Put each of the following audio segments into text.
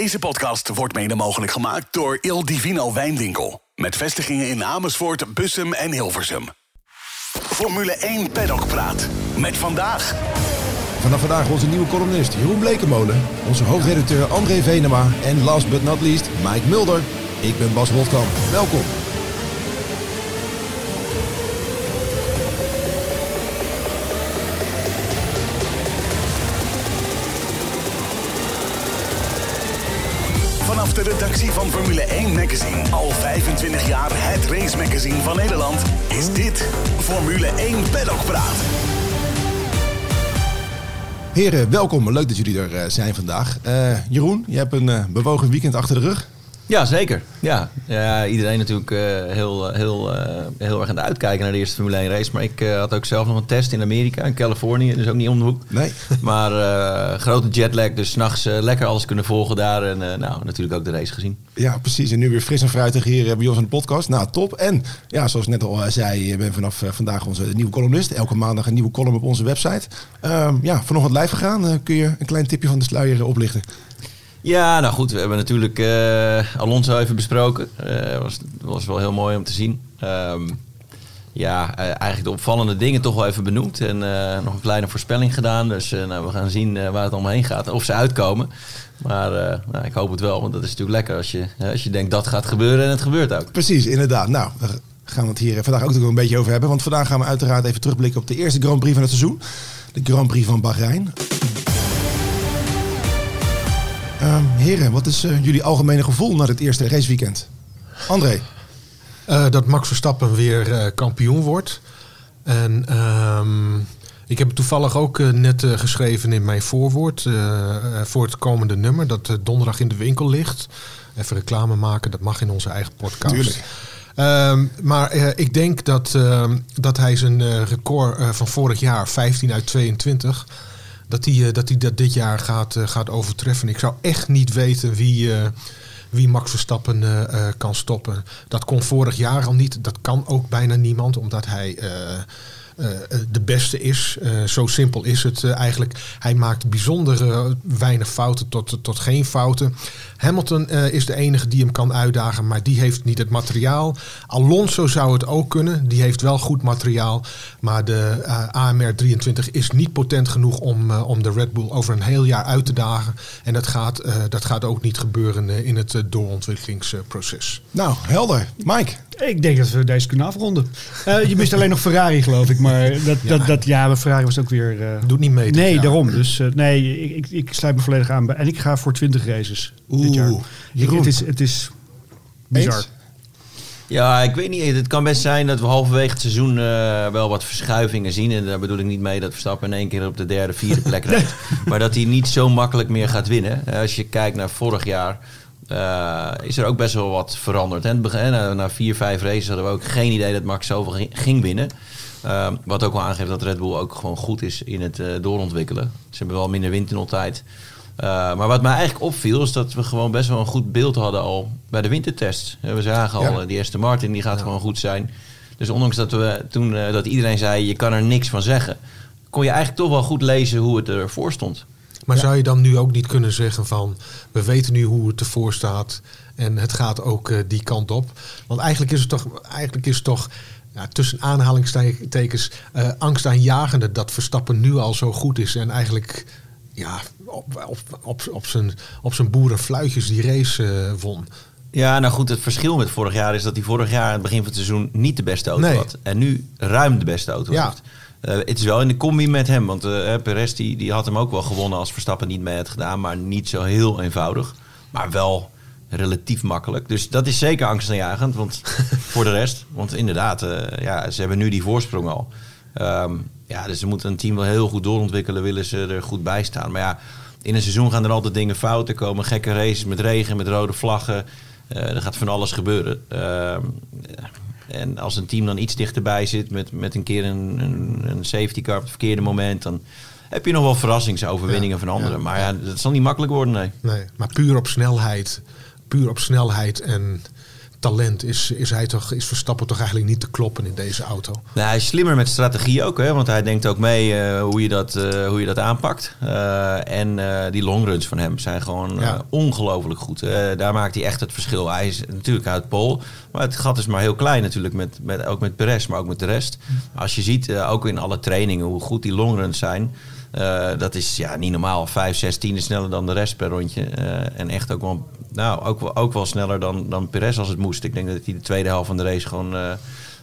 Deze podcast wordt mede mogelijk gemaakt door Il Divino Wijnwinkel. Met vestigingen in Amersfoort, Bussum en Hilversum. Formule 1 Paddock Praat. Met vandaag... Vanaf vandaag onze nieuwe columnist Jeroen Blekemolen, onze hoofdredacteur André Venema en last but not least Mike Mulder. Ik ben Bas Rotkamp. Welkom. De redactie van Formule 1 Magazine, al 25 jaar het race magazine van Nederland, is dit Formule 1 Paddock Praat. Heren, welkom. Leuk dat jullie er eh, zijn vandaag. Eh, Jeroen, je hebt een eh, bewogen weekend achter de rug. Ja, zeker. Ja, ja iedereen natuurlijk uh, heel, heel, uh, heel erg aan het uitkijken naar de eerste Formule 1 race. Maar ik uh, had ook zelf nog een test in Amerika, in Californië. Dus ook niet om de hoek. Nee. Maar grote jetlag, dus s'nachts lekker alles kunnen volgen daar. En nou, natuurlijk ook de race gezien. Ja, precies. En nu weer fris en fruitig hier bij ons aan de podcast. Nou, top. En ja, zoals ik net al zei, je bent vanaf vandaag onze nieuwe columnist. Elke maandag een nieuwe column op onze website. Ehm, ja, vanochtend live gegaan. kun je een klein tipje van de sluier oplichten? Ja, nou goed, we hebben natuurlijk uh, Alonso even besproken. Uh, was, was wel heel mooi om te zien. Um, ja, uh, eigenlijk de opvallende dingen toch wel even benoemd. En nog een kleine voorspelling gedaan. Dus nou, we gaan zien waar het omheen gaat. Of ze uitkomen. Maar nou, ik hoop het wel, want dat is natuurlijk lekker als je, als je denkt dat gaat gebeuren en het gebeurt ook. Precies, inderdaad. Nou, gaan we het hier vandaag ook nog een beetje over hebben. Want vandaag gaan we uiteraard even terugblikken op de eerste Grand Prix van het seizoen. De Grand Prix van Bahrein. Uh, heren, wat is uh, jullie algemene gevoel na het eerste raceweekend? André? Uh, dat Max Verstappen weer uh, kampioen wordt. En um, ik heb toevallig ook net geschreven in mijn voorwoord voor het komende nummer dat donderdag in de winkel ligt. Even reclame maken, dat mag in onze eigen podcast. Tuurlijk. Um, maar ik denk dat, dat hij zijn record van vorig jaar, 15 uit 22 dat hij dat, dat dit jaar gaat, gaat overtreffen. Ik zou echt niet weten wie, wie Max Verstappen kan stoppen. Dat kon vorig jaar al niet. Dat kan ook bijna niemand, omdat hij de beste is. zo simpel is het eigenlijk. Hij maakt bijzonder weinig fouten tot, tot geen fouten. Hamilton is de enige die hem kan uitdagen, maar die heeft niet het materiaal. Alonso zou het ook kunnen. Die heeft wel goed materiaal. Maar de AMR 23 is niet potent genoeg om, om de Red Bull over een heel jaar uit te dagen. En dat gaat, dat gaat ook niet gebeuren in het doorontwikkelingsproces. Nou, helder. Mike? Ik denk dat we deze kunnen afronden. Uh, je mist alleen nog Ferrari, geloof ik. Maar dat, ja, dat, dat, ja, Ferrari was ook weer... Uh, Doet niet mee. Nee, jaar. daarom. Dus uh, nee, ik, ik, ik, sluit me volledig aan. En ik ga voor 20 races Oeh, dit jaar. Ik, het, is, het is bizar. Eens? Ja, ik weet niet. Het kan best zijn dat we halverwege het seizoen uh, wel wat verschuivingen zien. En daar bedoel ik niet mee dat Verstappen in één keer op de derde, vierde plek rijdt. maar dat hij niet zo makkelijk meer gaat winnen. Als je kijkt naar vorig jaar... Uh, is er ook best wel wat veranderd. En na, vier, vijf races hadden we ook geen idee dat Max zoveel ging winnen. Uh, wat ook wel aangeeft dat Red Bull ook gewoon goed is in het doorontwikkelen. Ze hebben wel minder windtunneltijd. Maar wat mij eigenlijk opviel is dat we gewoon best wel een goed beeld hadden al bij de wintertest. We zagen al, Ja. die Aston Martin die gaat gewoon goed zijn. Dus ondanks dat, we toen, dat iedereen zei je kan er niks van zeggen... kon je eigenlijk toch wel goed lezen hoe het ervoor stond. Maar zou je dan nu ook niet kunnen zeggen van... we weten nu hoe het ervoor staat en het gaat ook uh, die kant op? Want eigenlijk is het toch, eigenlijk is het toch ja, tussen aanhalingstekens uh, angstaanjagende... dat Verstappen nu al zo goed is en eigenlijk ja, op, op, op, op, zijn, op zijn boerenfluitjes die race uh, won. Ja, nou goed, het verschil met vorig jaar is dat hij vorig jaar aan het begin van het seizoen niet de beste auto Nee. had. En nu ruim de beste auto Ja. heeft. Uh, het is wel in de combi met hem, want uh, Perez die, die had hem ook wel gewonnen als Verstappen niet mee had gedaan, maar niet zo heel eenvoudig. Maar wel relatief makkelijk. Dus dat is zeker angstaanjagend want, voor de rest. Want inderdaad, uh, ja, ze hebben nu die voorsprong al. Um, ja, dus ze moeten een team wel heel goed doorontwikkelen, willen ze er goed bij staan. Maar ja, in een seizoen gaan er altijd dingen fout. Er komen gekke races met regen, met rode vlaggen. er gaat van alles gebeuren. Ehm, en als een team dan iets dichterbij zit met, met een keer een, een, een safety car op het verkeerde moment, dan heb je nog wel verrassingsoverwinningen Ja, van anderen. ja. Maar ja, dat zal niet makkelijk worden, nee. Nee, maar puur op snelheid. Puur op snelheid en talent is, is, hij toch, is Verstappen toch eigenlijk niet te kloppen in deze auto. Nou, hij is slimmer met strategie ook, hè, want hij denkt ook mee eh, hoe, je dat, eh, hoe je dat aanpakt. Eh, en die longruns van hem zijn gewoon Ja. ongelooflijk goed. Daar maakt hij echt het verschil. Hij is natuurlijk uit Pol, maar het gat is maar heel klein natuurlijk, met, met, ook met Perez, maar ook met de rest. Als je ziet, ook in alle trainingen, hoe goed die longruns zijn. Eh, dat is ja, niet normaal. Vijf, zes tienden sneller dan de rest per rondje. Eh, en echt ook wel, nou, ook, wel- ook wel sneller dan, dan Perez als het moest. Ik denk dat hij de tweede helft van de race gewoon eh,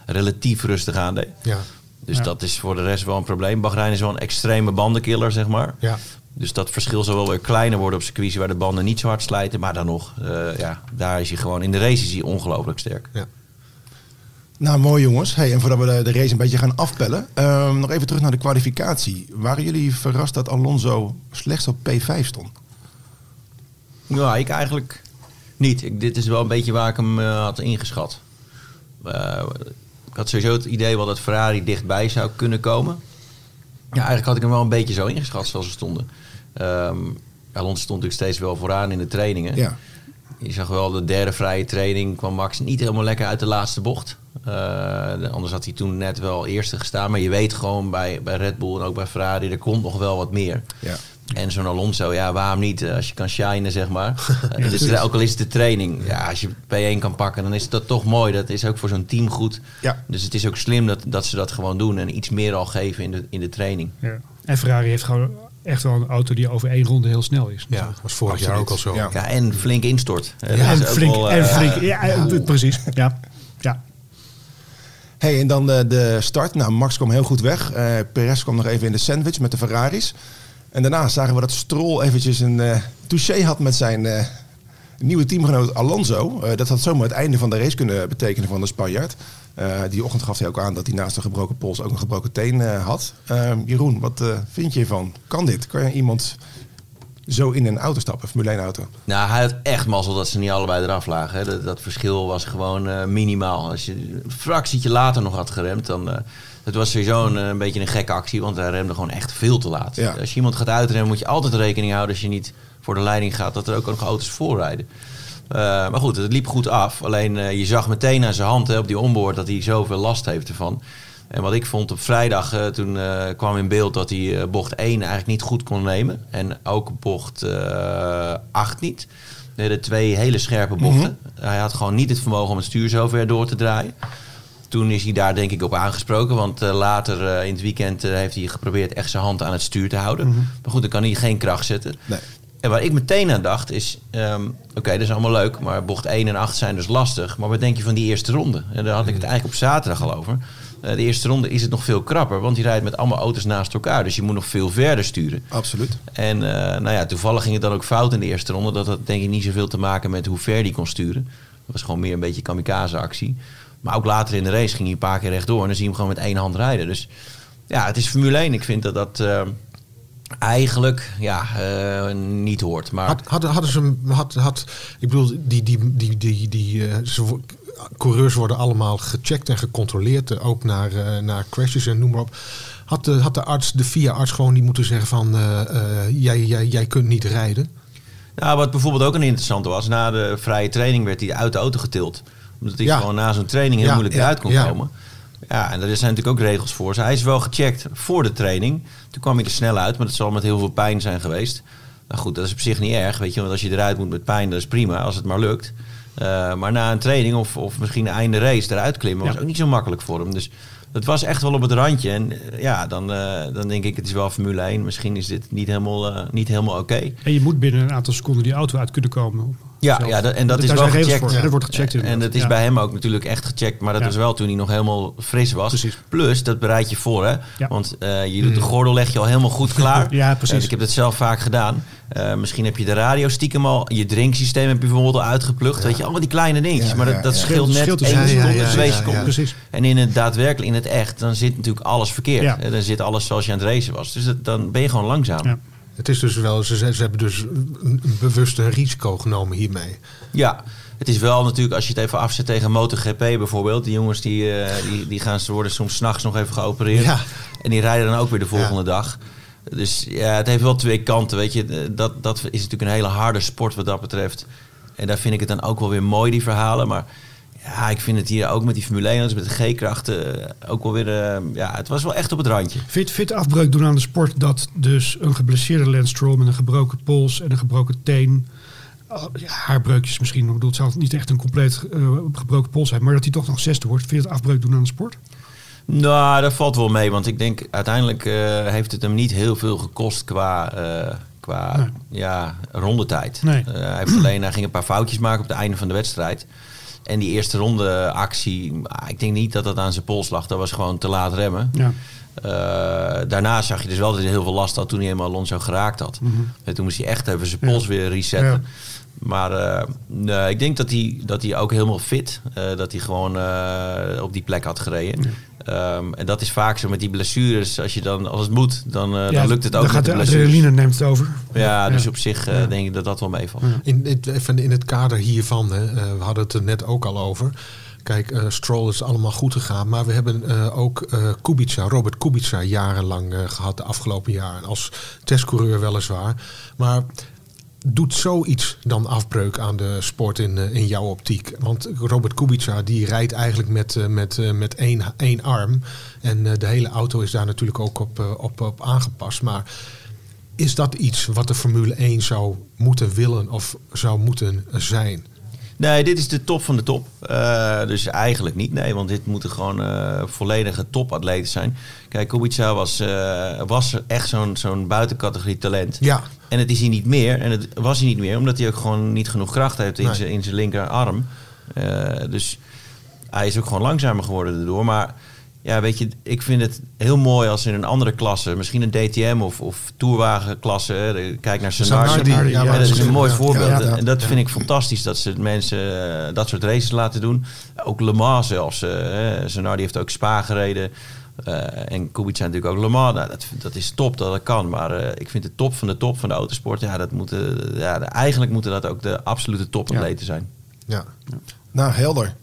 relatief rustig aandeed. Ja, Dus Ja. dat is voor de rest wel een probleem. Bahrein is wel een extreme bandenkiller, zeg maar. ja. Dus dat verschil zal wel weer kleiner worden op circuits waar de banden niet zo hard slijten. Maar dan nog, ja, daar is hij gewoon... In de race is hij ongelooflijk sterk. Nou, mooi jongens. Hey, en voordat we de, race een beetje gaan afpellen, ehm, nog even terug naar de kwalificatie. Waren jullie verrast dat Alonso slechts op P5 stond? Ja, ik eigenlijk niet. Ik, dit is wel een beetje waar ik hem eh, had ingeschat. Eh, ik had sowieso het idee wel dat Ferrari dichtbij zou kunnen komen. Ja, eigenlijk had ik hem wel een beetje zo ingeschat zoals ze stonden. Ehm Alonso stond natuurlijk steeds wel vooraan in de trainingen. Ja. Je zag wel de derde vrije training kwam Max niet helemaal lekker uit de laatste bocht. Eh, anders had hij toen net wel eerste gestaan. Maar je weet gewoon bij, bij Red Bull en ook bij Ferrari, er komt nog wel wat meer. Ja. En zo'n Alonso, ja, waarom niet? Eh, Als je kan shinen, zeg maar. Eh, dus ook al is het de training. Ja, als je P1 kan pakken, dan is dat toch mooi. Dat is ook voor zo'n team goed. Ja. Dus het is ook slim dat, dat ze dat gewoon doen. En iets meer al geven in de, in de training. Ja. En Ferrari heeft gewoon echt wel een auto die over één ronde heel snel is. ja, was vorig jaar ook al zo. Ja. Ja, en flink instort. Dat En flink, wel, en flink. Ja, precies. Ja. ja. Hey, en dan de, de start. Nou, Max kwam heel goed weg. Eh Perez kwam nog even in de sandwich met de Ferraris. En daarna zagen we dat Stroll eventjes een eh touché had met zijn eh, nieuwe teamgenoot Alonso. Eh, dat had zomaar het einde van de race kunnen betekenen van de Spanjaard. Eh, die ochtend gaf hij ook aan dat hij naast een gebroken pols ook een gebroken teen eh, had. Eh, Jeroen, wat eh, vind je hiervan? Kan dit? Kan je iemand zo in een auto stappen, Formule 1 auto? Nou, hij had echt mazzel dat ze niet allebei eraf lagen. Hè. Dat, dat verschil was gewoon eh, minimaal. Als je een fractietje later nog had geremd, dan... eh, het was sowieso een, een beetje een gekke actie, want hij remde gewoon echt veel te laat. Ja. Als je iemand gaat uitremmen, moet je altijd rekening houden als je niet voor de leiding gaat, dat er ook nog auto's voorrijden. Eh, maar goed, het liep goed af. Alleen eh, je zag meteen aan zijn hand hè, op die onboard dat hij zoveel last heeft ervan. En wat ik vond op vrijdag, eh, toen eh, kwam in beeld dat hij eh, bocht 1 eigenlijk niet goed kon nemen. En ook bocht eh 8 niet. We hadden twee hele scherpe bochten. Hij had gewoon niet het vermogen om het stuur zo ver door te draaien. Toen is hij daar denk ik op aangesproken. Want later in het weekend heeft hij geprobeerd echt zijn hand aan het stuur te houden. Maar goed, dan kan hij geen kracht zetten. Nee. En waar ik meteen aan dacht is... ehm, Oké, dat is allemaal leuk, maar bocht 1 en 8 zijn dus lastig. Maar wat denk je van die eerste ronde? En daar had ik het eigenlijk op zaterdag al over. Eh, de eerste ronde is het nog veel krapper, want je rijdt met allemaal auto's naast elkaar. Dus je moet nog veel verder sturen. Absoluut. En eh, nou ja, toevallig ging het dan ook fout in de eerste ronde. Dat had denk ik niet zoveel te maken met hoe ver die kon sturen. Dat was gewoon meer een beetje kamikaze actie. Maar ook later in de race ging hij een paar keer rechtdoor. En dan zie je hem gewoon met één hand rijden. Dus ja, het is Formule 1. Ik vind dat dat eh, eigenlijk ja, niet hoort. Maar Had, hadden, hadden ze hem- had, had, ik bedoel, die, die, die, die, die, ze, coureurs worden allemaal gecheckt en gecontroleerd, eh, ook naar, eh, naar crashes en noem maar op. Had de, had de arts, de VIA-arts gewoon niet moeten zeggen van, eh, jij, jij, jij kunt niet rijden? Nou, wat bijvoorbeeld ook een interessante was, na de vrije training werd hij uit de auto getild. Omdat hij Ja. gewoon na zo'n training heel Ja, moeilijk ja, eruit kon ja. komen. Ja, en daar zijn natuurlijk ook regels voor. Dus hij is wel gecheckt voor de training. Toen kwam hij er snel uit, maar dat zal met heel veel pijn zijn geweest. Nou goed, dat is op zich niet erg, weet je. Want als je eruit moet met pijn, dat is prima, als het maar lukt. Eh, maar na een training of, of misschien einde race eruit klimmen was Ja. ook niet zo makkelijk voor hem. Dus dat was echt wel op het randje. En eh, ja, dan, eh, dan denk ik, het is wel Formule 1. Misschien is dit niet helemaal, niet helemaal oké. En je moet binnen een aantal seconden die auto uit kunnen komen. Ja, Zelf. ja dat, en dat is wel gecheckt. Ja, dat wordt gecheckt En, dat is Ja. bij hem ook natuurlijk echt gecheckt. Maar dat Ja. was wel toen hij nog helemaal fris was. Precies. Plus, dat bereid je voor. Hè? Ja. Want eh, je doet de gordel leg je al helemaal goed klaar. Ja, precies. En ik heb dat zelf vaak gedaan. Eh, misschien heb je de radio stiekem al. Je drinksysteem heb je bijvoorbeeld al uitgeplucht. Weet je, allemaal die kleine dingetjes. Ja, maar dat, ja, dat ja. scheelt net Scheelt één seconde, ja, twee ja, ja. seconden. Precies. En in het daadwerkelijk, in het echt, dan zit natuurlijk alles verkeerd. Dan zit alles zoals je aan het racen was. Dus dat, dan ben je gewoon langzaam. Het is dus wel, ze, ze hebben dus een een bewust een risico genomen hiermee. Ja, het is wel natuurlijk als je het even afzet tegen MotoGP bijvoorbeeld. Die jongens die, eh, die, die gaan, ze worden soms s'nachts nog even geopereerd. Ja. En die rijden dan ook weer de volgende Ja. dag. Dus ja, het heeft wel twee kanten. Weet je, dat, dat is natuurlijk een hele harde sport wat dat betreft. En daar vind ik het dan ook wel weer mooi, die verhalen. Maar Ja, ik vind het hier ook met die Formule 1, met de G-krachten, eh, ook wel weer... eh, ja, het was wel echt op het randje. Vind fit afbreuk doen aan de sport dat dus een geblesseerde Lance Stroll met een gebroken pols en een gebroken teen, oh, ja, haarbreukjes misschien, ik bedoel, het zal niet echt een compleet eh, gebroken pols zijn, maar dat hij toch nog zesde wordt. Vind je het afbreuk doen aan de sport? Nou, dat valt wel mee, want ik denk uiteindelijk heeft het hem niet heel veel gekost qua, qua Nee. ja, rondetijd. Nee. Hij, heeft alleen, hij ging een paar foutjes maken op het einde van de wedstrijd. En die eerste ronde actie, ah, ik denk niet dat dat aan zijn pols lag. Dat was gewoon te laat remmen. Ja. Eh, daarna zag je dus wel dat hij heel veel last had toen hij helemaal Alonso geraakt had. En toen moest hij echt even zijn pols weer resetten. Ja. Maar eh, nee, ik denk dat hij, dat hij ook helemaal fit, eh, dat hij gewoon eh, op die plek had gereden. Ehm, en dat is vaak zo met die blessures. Als je dan, als het moet, dan, eh, dan lukt het ook Dan met gaat de de blessures. adrenaline neemt het over. Ja, dus op zich eh, denk ik dat dat wel meevalt. In, in, even in het kader hiervan, hè, eh, we hadden het er net ook al over. Kijk, eh, Stroll is allemaal goed gegaan. Maar we hebben eh, ook eh, Kubica, Robert Kubica jarenlang eh, gehad de afgelopen jaren. Als testcoureur weliswaar. Maar doet zoiets dan afbreuk aan de sport in, eh, in jouw optiek? Want Robert Kubica die rijdt eigenlijk met, eh, met, eh, met één, één arm. En de hele auto is daar natuurlijk ook op, op, op aangepast. Maar is dat iets wat de Formule 1 zou moeten willen of zou moeten zijn? Nee, dit is de top van de top. Dus eigenlijk niet. Nee, want dit moeten gewoon eh, volledige topatleten zijn. Kijk, Kubica was, eh, was echt zo'n zo'n buitencategorie talent. Ja, En het is hij niet meer. En het was hij niet meer, omdat hij ook gewoon niet genoeg kracht heeft in Nee. zijn in zijn linkerarm. Eh, dus hij is ook gewoon langzamer geworden daardoor. Maar ja, weet je, ik vind het heel mooi als in een andere klasse, misschien een DTM of, of de- Kijk naar Sanardi. Ja, ja, maar dat is een mooi ja, voorbeeld. En dat vind ik fantastisch dat ze mensen eh, dat soort races laten doen. Ook Le Mans zelfs. Zanardi heeft ook Spa gereden. Eh, en Kubica natuurlijk ook Le Mans. Nou, dat, dat is top dat dat kan. Maar eh, ik vind de top van de top van de autosport. Ja, dat moeten, ja, eigenlijk moeten dat ook de absolute topatleten zijn. ja. Nou, helder.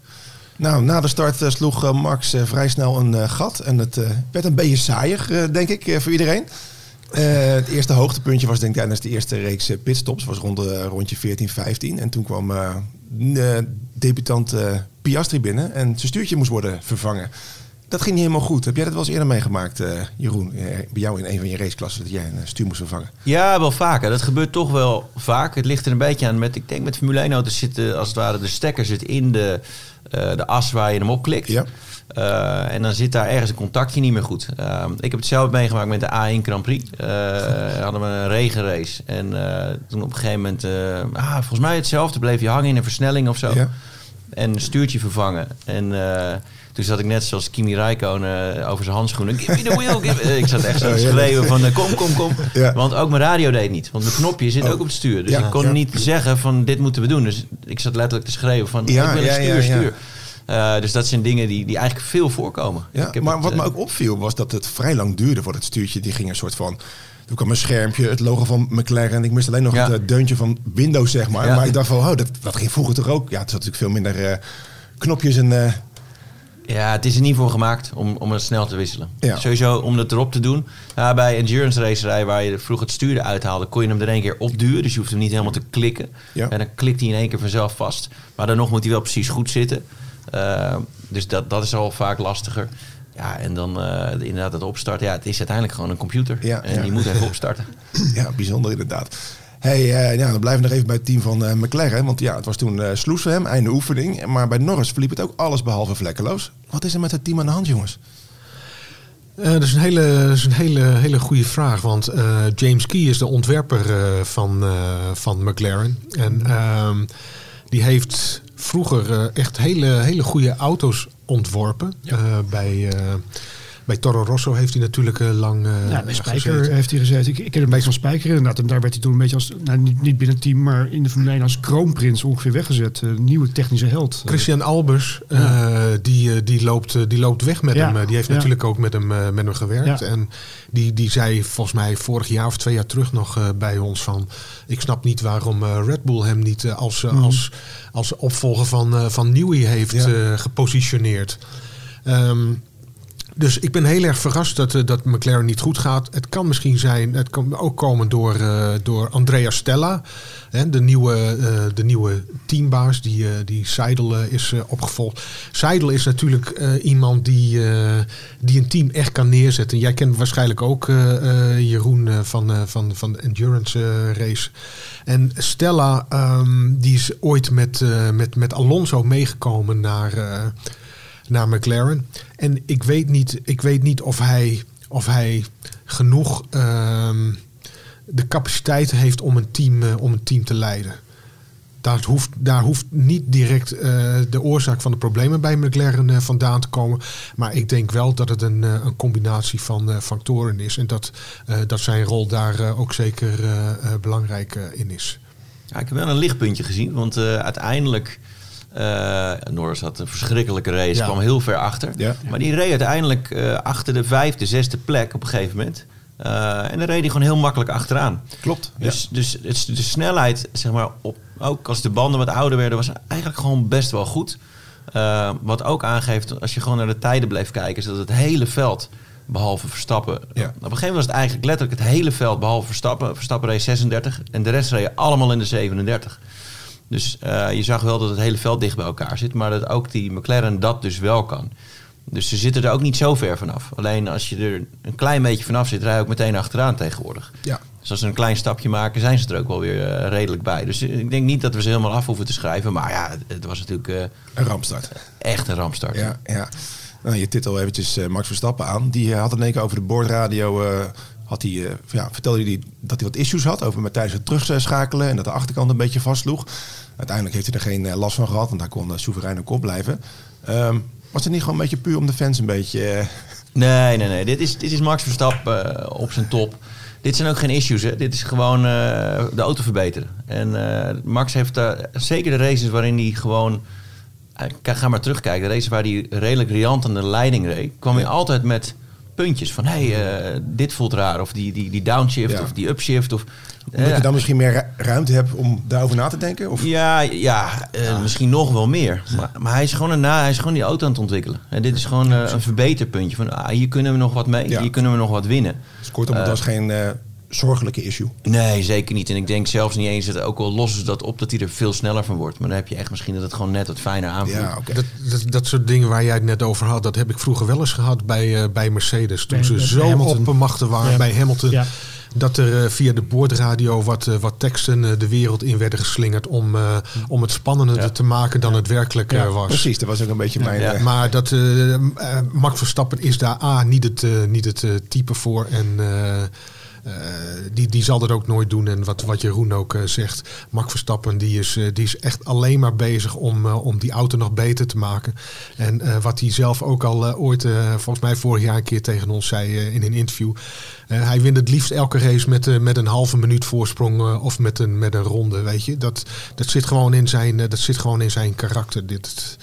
Nou, na de start eh, sloeg Max vrij snel een gat. En het werd een beetje saaier, denk ik, voor iedereen. Het eerste hoogtepuntje was denk ik tijdens de eerste reeks pitstops. was rond rondje 14, 15. En toen kwam debutant Piastri binnen. En zijn stuurtje moest worden vervangen. Dat ging niet helemaal goed. Heb jij dat wel eens eerder meegemaakt, eh, Jeroen? Eh, bij jou in een van je raceklassen dat jij een eh, stuur moest vervangen? Ja, wel vaker. Dat gebeurt toch wel vaak. Het ligt er een beetje aan. Met, ik denk met Formule 1 auto's zitten als het ware de stekker zit in de, de as waar je hem op klikt. Ja. En dan zit daar ergens een contactje niet meer goed. Ehm, ik heb het zelf meegemaakt met de A1 Grand Prix. Eh, hadden we een regenrace. En toen op een gegeven moment... ah, volgens mij hetzelfde. Bleef je hangen in een versnelling of zo. Ja. En een stuurtje vervangen. En toen zat ik net zoals Kimi Räikkönen eh, over zijn handschoenen. Give me the wheel. Give me-" Ik zat echt zo te schreeuwen van eh, kom, kom, kom. Ja. Want ook mijn radio deed niet. Want mijn knopje zit Oh. ook op het stuur. Dus Ja, ik kon ja. niet zeggen van dit moeten we doen. Dus ik zat letterlijk te schreeuwen van Ja, ik wil een stuur, ja, ja. stuur. Eh, dus dat zijn dingen die, die eigenlijk veel voorkomen. Ja, Ik heb maar het, wat me ook opviel was dat het vrij lang duurde voor het stuurtje. Die ging een soort van... Toen kwam een schermpje, het logo van McLaren. Ik miste alleen nog Ja. het deuntje van Windows, zeg maar. Ja. Maar ik dacht van, oh, dat, dat ging vroeger toch ook? Ja, het zat natuurlijk veel minder knopjes en... eh, Ja, het is er niet voor gemaakt om, om het snel te wisselen. Ja. Sowieso om het erop te doen. Ja, bij endurance racerij, waar je vroeger het stuur eruit haalde, kon je hem er één keer opduwen. Dus je hoeft hem niet helemaal te klikken. Ja. En dan klikt hij in één keer vanzelf vast. Maar dan nog moet hij wel precies goed zitten. Eh, dus dat, dat is al vaak lastiger. Ja, en dan eh, inderdaad het opstarten. Ja, het is uiteindelijk gewoon een computer. Ja, en ja. die moet even opstarten. ja, bijzonder inderdaad. Hey, eh, ja, dan blijven we nog even bij het team van eh, McLaren. Want ja, het was toen eh sloes voor hem, einde oefening. Maar bij Norris verliep het ook alles behalve vlekkeloos. Wat is er met het team aan de hand, jongens? Eh, dat is een hele, dat is een hele, hele goede vraag. Want eh, James Key is de ontwerper eh, van, van McLaren. En ehm, die heeft vroeger echt hele, hele goede auto's ontworpen. Bij, bij Toro Rosso heeft hij natuurlijk eh, lang eh Ja, bij Spijker gezeten. heeft hij gezeten. Ik, ik ken hem een beetje van Spijker inderdaad. En daar werd hij toen een beetje als, nou, niet, niet binnen het team, maar in de Formule 1 als kroonprins ongeveer weggezet. Eh, nieuwe technische held. Christian Albers, die, die, loopt, die loopt weg met Ja, hem. Die heeft natuurlijk ook met hem, met hem gewerkt. En die, die zei volgens mij vorig jaar of twee jaar terug nog bij ons van... ik snap niet waarom Red Bull hem niet als, eh, als, als opvolger van, van Newey heeft Ja. gepositioneerd. Ehm, Dus ik ben heel erg verrast dat, eh, dat McLaren niet goed gaat. Het kan misschien zijn, het kan ook komen door, eh, door Andrea Stella, hè, de, nieuwe, eh, de nieuwe teambaas die, die Seidel is opgevolgd. Seidel is natuurlijk iemand die, die een team echt kan neerzetten. Jij kent waarschijnlijk ook Jeroen van, van, van de Endurance Race. En Stella, ehm, die is ooit met, met, met Alonso meegekomen naar, naar McLaren. En ik weet niet, ik weet niet of, hij, of hij genoeg ehm, de capaciteit heeft om een team, eh, om een team te leiden. Daar hoeft, daar hoeft niet direct eh, de oorzaak van de problemen bij McLaren eh, vandaan te komen. Maar ik denk wel dat het een, een combinatie van factoren is. En dat, dat zijn rol daar ook zeker belangrijk in is. Ja, ik heb wel een lichtpuntje gezien, want uiteindelijk... eh Norris had een verschrikkelijke race, Ja. kwam heel ver achter. Ja. Maar die reed uiteindelijk eh, achter de vijfde, zesde plek op een gegeven moment. Eh, en dan reed hij gewoon heel makkelijk achteraan. Klopt. Dus, dus de snelheid, zeg maar, op, ook als de banden wat ouder werden, was eigenlijk gewoon best wel goed. Wat ook aangeeft, als je gewoon naar de tijden bleef kijken, is dat het hele veld, behalve Verstappen. Ja. Op een gegeven moment was het eigenlijk letterlijk het hele veld, behalve Verstappen. Verstappen reed 36 en de rest reden allemaal in de 37. Dus eh, je zag wel dat het hele veld dicht bij elkaar zit, maar dat ook die McLaren dat dus wel kan. Dus ze zitten er ook niet zo ver vanaf. Alleen als je er een klein beetje vanaf zit, rij je ook meteen achteraan tegenwoordig. Ja. Dus als ze een klein stapje maken, zijn ze er ook wel weer eh, redelijk bij. Dus eh, ik denk niet dat we ze helemaal af hoeven te schrijven. Maar ja, het, het was natuurlijk Een rampstart. echt een rampstart. Ja, ja. Nou, je titel eventjes Max Verstappen aan. Die had in één keer over de boordradio... eh, had hij, eh, ja, vertelde hij dat hij wat issues had over met tijdens het terugschakelen... en dat de achterkant een beetje vastsloeg. Uiteindelijk heeft hij er geen eh, last van gehad... want hij kon uh, soeverein op kop blijven. Ehm, was het niet gewoon een beetje puur om de fans een beetje... eh, Nee, nee, nee. Dit is, dit is Max Verstappen eh, op zijn top. Dit zijn ook geen issues. Hè. Dit is gewoon eh, de auto verbeteren. En eh, Max heeft eh, zeker de races waarin hij gewoon... eh, ga maar terugkijken. De races waar hij redelijk riant aan de leiding reed... kwam hij altijd met puntjes van... hé, hey, eh, dit voelt raar. Of die, die, die downshift Ja. of die upshift. Of, omdat eh, je dan misschien meer ru- ruimte hebt om daarover na te denken? Of? Ja, ja eh, misschien nog wel meer. Maar, maar hij, is gewoon een, na, hij is gewoon die auto aan het ontwikkelen. En dit is gewoon eh, een verbeterpuntje. Van, ah, hier kunnen we nog wat mee. Hier kunnen we nog wat winnen. Dus kortom, het was geen eh, zorgelijke issue. Nee, zeker niet. En ik denk zelfs niet eens dat ook al lossen ze dat op, dat hij er veel sneller van wordt. Maar dan heb je echt misschien dat het gewoon net wat fijner aanvoelt. Ja. Dat, dat, dat soort dingen waar jij het net over had, dat heb ik vroeger wel eens gehad bij, eh, bij Mercedes. Toen Bij- ze bij zo Hamilton. oppermachtig waren Ja. bij Hamilton. Ja. Dat er eh, via de boordradio wat, eh, wat teksten de wereld in werden geslingerd om, eh, om het spannender Ja. te maken dan het werkelijk eh, Ja, was. Precies, dat was ook een beetje mijn... Ja. Maar dat, Max Verstappen is daar A, niet het, niet het type voor. En die, die zal dat ook nooit doen. En wat, wat Jeroen ook eh, zegt, Max Verstappen die is, eh, die is echt alleen maar bezig om, eh, om die auto nog beter te maken. En eh, wat hij zelf ook al eh, ooit, eh, volgens mij vorig jaar een keer tegen ons zei eh, in een interview. eh, hij wint het liefst elke race met, eh, met een halve minuut voorsprong eh, of met een, met een ronde. Weet je? Dat, dat, zit gewoon in zijn, eh, dat zit gewoon in zijn karakter. Dit,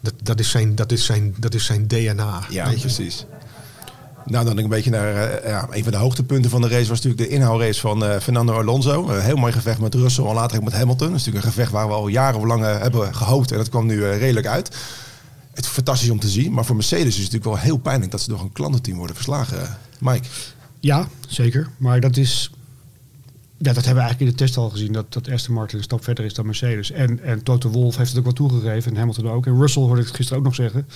dat, dat, is zijn, dat, is zijn, dat is zijn DNA. Ja, je. Nou, dan een beetje naar eh, ja, een van de hoogtepunten van de race was natuurlijk de inhoudrace van eh, Fernando Alonso. Een heel mooi gevecht met Russell en later ook met Hamilton. Dat is natuurlijk een gevecht waar we al jarenlang eh, hebben gehoopt en dat kwam nu redelijk uit. Het is fantastisch om te zien, maar voor Mercedes is het natuurlijk wel heel pijnlijk dat ze door een klantenteam worden verslagen. Mike. Ja, zeker. Maar dat is. Ja, dat hebben we eigenlijk in de test al gezien. Dat, dat Aston Martin een stap verder is dan Mercedes. En, en Toto Wolff heeft het ook wel toegegeven. En Hamilton ook. En Russell hoorde ik het gisteren ook nog zeggen.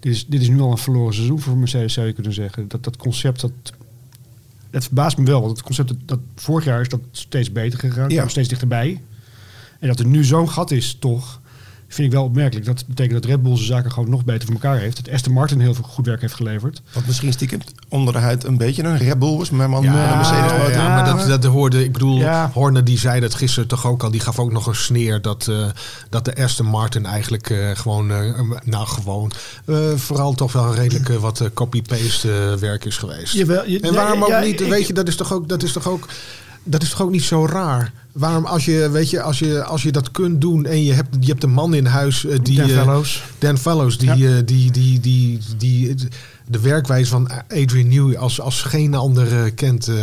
Dit is, dit is nu al een verloren seizoen voor Mercedes, zou je kunnen zeggen. Dat, dat concept, dat, het verbaast me wel. Want het concept, dat, dat vorig jaar is dat steeds beter gegaan. Ja. Ja. steeds dichterbij. En dat er nu zo'n gat is, toch, vind ik wel opmerkelijk. Dat betekent dat Red Bull zijn zaken gewoon nog beter voor elkaar heeft. Dat Aston Martin heel veel goed werk heeft geleverd. Wat misschien stiekem onder de huid een beetje een Red Bull was, maar man Ja, de Mercedes ja, motor. ja, maar dat, dat hoorde, ik bedoel, Ja. Horner die zei dat gisteren toch ook al, die gaf ook nog een sneer dat, eh, dat de Aston Martin eigenlijk eh, gewoon, eh, nou gewoon, eh, vooral toch wel redelijk wat copy-paste werk is geweest. Jawel, je- en waarom ja, ook ja, niet, ik- weet je, dat is toch ook, dat is toch ook, dat is toch ook niet zo raar? Waarom als je, weet je, als je, als je dat kunt doen en je hebt, je hebt een man in huis eh, die... Dan eh, Fellows. Dan Fellows, die, eh, die, die, die, die, de werkwijze van Adrian Newey als, als geen ander eh, kent. eh,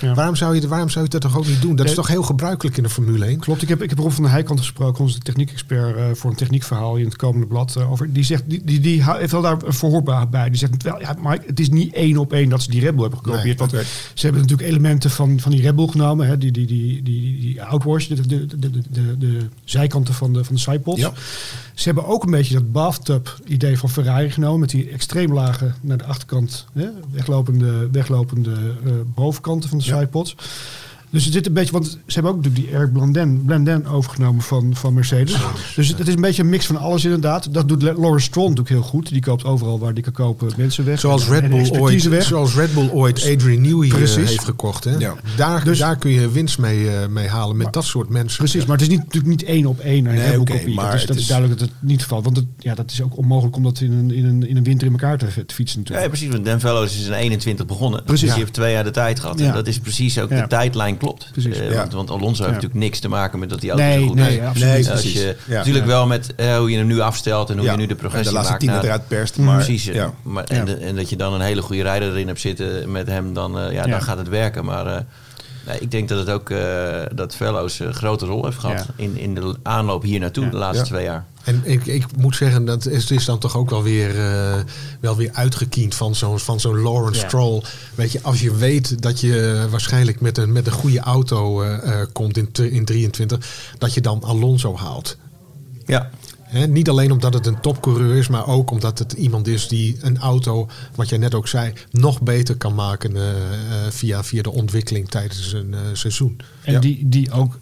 Ja. waarom, zou je, waarom zou je dat toch ook niet doen? Dat is toch heel gebruikelijk in de Formule 1? Klopt, ik heb, ik heb Rob van der Heijkant gesproken, onze techniekexpert, eh voor een techniekverhaal in het komende blad. over, die zegt, die, die, die heeft wel daar een verhoor bij. Die zegt, wel, ja, Mike, het is niet één op één dat ze die Red Bull hebben gekopieerd. Nee, want ze hebben natuurlijk elementen van, van die Red Bull genomen, hè, die, die, die, die, die outwash, de, de, de, de, de, de zijkanten van de, van de sidepods. Ja. Ze hebben ook een beetje dat bathtub-idee van Ferrari genomen. Met die extreem lage naar de achterkant hè, weglopende, weglopende eh, bovenkanten van de Ja. Dus het zit een beetje, want ze hebben ook natuurlijk die Eric Blanden, Blanden overgenomen van, van Mercedes. Dus het, het is een beetje een mix van alles inderdaad. Dat doet Lawrence Stroll natuurlijk heel goed. Die koopt overal waar die kan kopen mensen weg. Zoals Red Bull ooit, weg. zoals Red Bull ooit Adrian Newey eh, Precies. heeft gekocht. Hè? Ja. Daar, Dus- daar kun je winst mee, eh, mee halen met dat soort mensen. Precies, maar het is niet, natuurlijk niet één op één een Nee, Red Bull oké, kopie. maar dat is, dat is duidelijk dat het niet valt. Want het, ja, dat is ook onmogelijk om dat in een, in een, in een winter in elkaar te, te fietsen Ja, natuurlijk. precies. Want Dan Vellows is in 21 begonnen. Precies. Dus die heeft twee jaar de tijd gehad. Ja. En dat is precies ook Ja. de tijdlijn klopt. Precies. Eh, Ja. want, want Alonso heeft natuurlijk niks te maken met dat die auto Nee, zo goed nee, is. absoluut Nee, niet. Als je. Natuurlijk wel met eh, hoe je hem nu afstelt en hoe je nu de progressie de laatste maakt. tien eruit perst. Maar, Precies. Ja. Maar, en, de- en dat je dan een hele goede rijder erin hebt zitten met hem, dan, eh, ja, Ja. dan gaat het werken. Maar nee, ik denk dat het ook eh, dat Vellows een grote rol heeft gehad Ja. in, in de aanloop hier naartoe Ja. de laatste Ja. twee jaar. En ik, ik moet zeggen, dat is, is dan toch ook wel weer, eh, wel weer uitgekiend van zo'n van zo'n Lawrence Ja. Stroll. Weet je, als je weet dat je waarschijnlijk met een, met een goede auto eh, eh, komt in, in 23, dat je dan Alonso haalt. Ja, Niet alleen omdat het een topcoureur is, maar ook omdat het iemand is die een auto, wat jij net ook zei, nog beter kan maken eh, eh, via, via de ontwikkeling tijdens een eh, seizoen. En Ja. die, die ook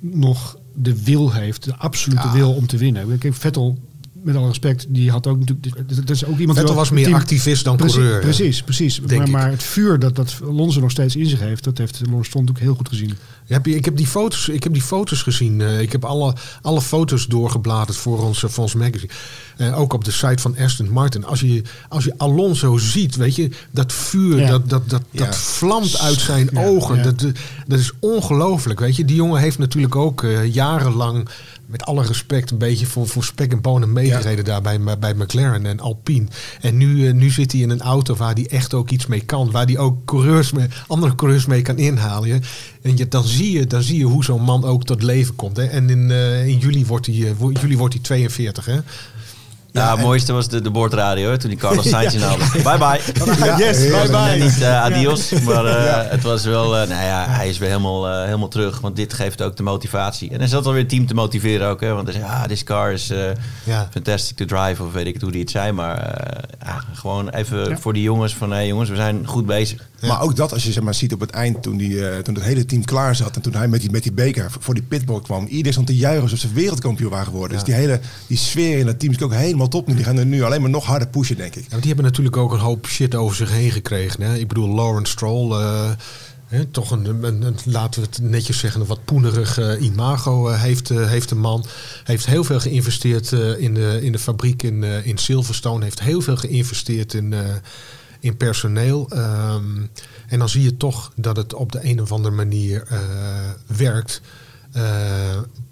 nog de wil heeft, de absolute Ja. wil om te winnen. Kijk, Vettel, met alle respect, die had ook natuurlijk... Dat is ook iemand die Vettel wel- was meer team- activist dan precies, coureur. Precies, precies. Denk Maar, ik. maar het vuur dat, dat Alonso nog steeds in zich heeft, dat heeft Lawrence Stroll natuurlijk heel goed gezien. Heb je, ik, heb die foto's, ik heb die foto's gezien. eh, ik heb alle, alle foto's doorgebladerd voor ons, eh, voor ons magazine. Eh, ook op de site van Aston Martin. Als je, als je Alonso ziet, weet je, dat vuur, Ja. dat, dat, dat, Ja. dat vlamt uit zijn Ja, ogen. ja. Dat, dat is ongelooflijk, weet je. Die jongen heeft natuurlijk ook eh, jarenlang, met alle respect, een beetje voor, voor spek en bonen meegereden daar bij, bij McLaren en Alpine. En nu, eh, nu zit hij in een auto waar hij echt ook iets mee kan. Waar hij ook coureurs mee, andere coureurs mee kan inhalen. En je, dan, zie je, dan zie je hoe zo'n man ook tot leven komt. Hè. En in, eh, in juli, wordt hij, eh, juli wordt hij 42. Hè. Ja, het mooiste was de, de boordradio, hè, toen die Carlos Sainz inhaalde. Bye bye. Ja, Yes, bye bye. Niet eh, adios, maar eh, Ja. het was wel... eh, nou ja, hij is weer helemaal, eh, helemaal terug, want dit geeft ook de motivatie. En hij zat alweer het team te motiveren ook, hè, want hij zei, ah, this car is eh, Ja. fantastic to drive, of weet ik het hoe die het zei. Maar eh, ja, gewoon even Ja. voor die jongens van, hé jongens, we zijn goed bezig. Maar ook dat, als je zeg maar, ziet op het eind, toen, die, eh, toen het hele team klaar zat... en toen hij met die, met die beker voor die pitboard kwam... iedereen stond te juichen alsof ze wereldkampioen waren geworden. Dus die hele die sfeer in het team is ook helemaal top nu. Die gaan er nu alleen maar nog harder pushen, denk ik. Ja, die hebben natuurlijk ook een hoop shit over zich heen gekregen. Hè? Ik bedoel, Lawrence Stroll, hè, toch een, een, een- laten we het netjes zeggen, een wat poenerig eh, imago heeft, heeft de man. Heeft heel veel geïnvesteerd in, de, in de fabriek in, in Silverstone. Heeft heel veel geïnvesteerd in, in personeel. Ehm, en dan zie je toch dat het op de een of andere manier eh, werkt. Eh,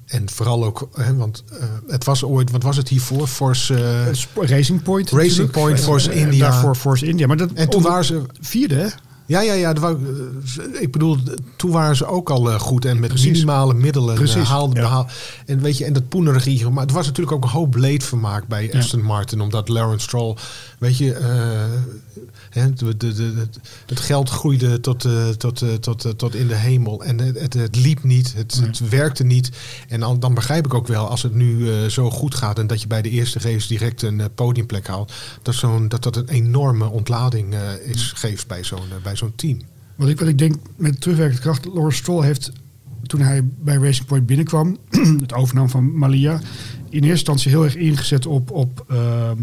en vooral ook, hè, want eh, het was ooit, wat was het hiervoor? Force, Racing Point. Racing natuurlijk. Point, Force India. Daarvoor Force India. Maar dat, En toen waren ze- Vierde, hè? Ja, ja, ja. ik bedoel, toen waren ze ook al goed en met Precies. minimale middelen Precies, haalden ja. behaal. En weet je, en dat poenerige, maar het was natuurlijk ook een hoop leedvermaak bij Ja. Aston Martin, omdat Lawrence Stroll, weet je, eh, hè, de, de, de, het- geld groeide tot, eh, tot, eh, tot, tot in de hemel en het, het, het liep niet, het, het werkte niet. En dan, dan begrijp ik ook wel, als het nu zo goed gaat en dat je bij de eerste race direct een podiumplek haalt, dat, zo'n, dat dat een enorme ontlading is, geeft bij zo'n, bij zo'n team. Wat ik, wat ik denk met terugwerkende kracht, Lawrence Stroll heeft toen hij bij Racing Point binnenkwam, het overnam van Malia, in eerste instantie heel erg ingezet op, op ehm,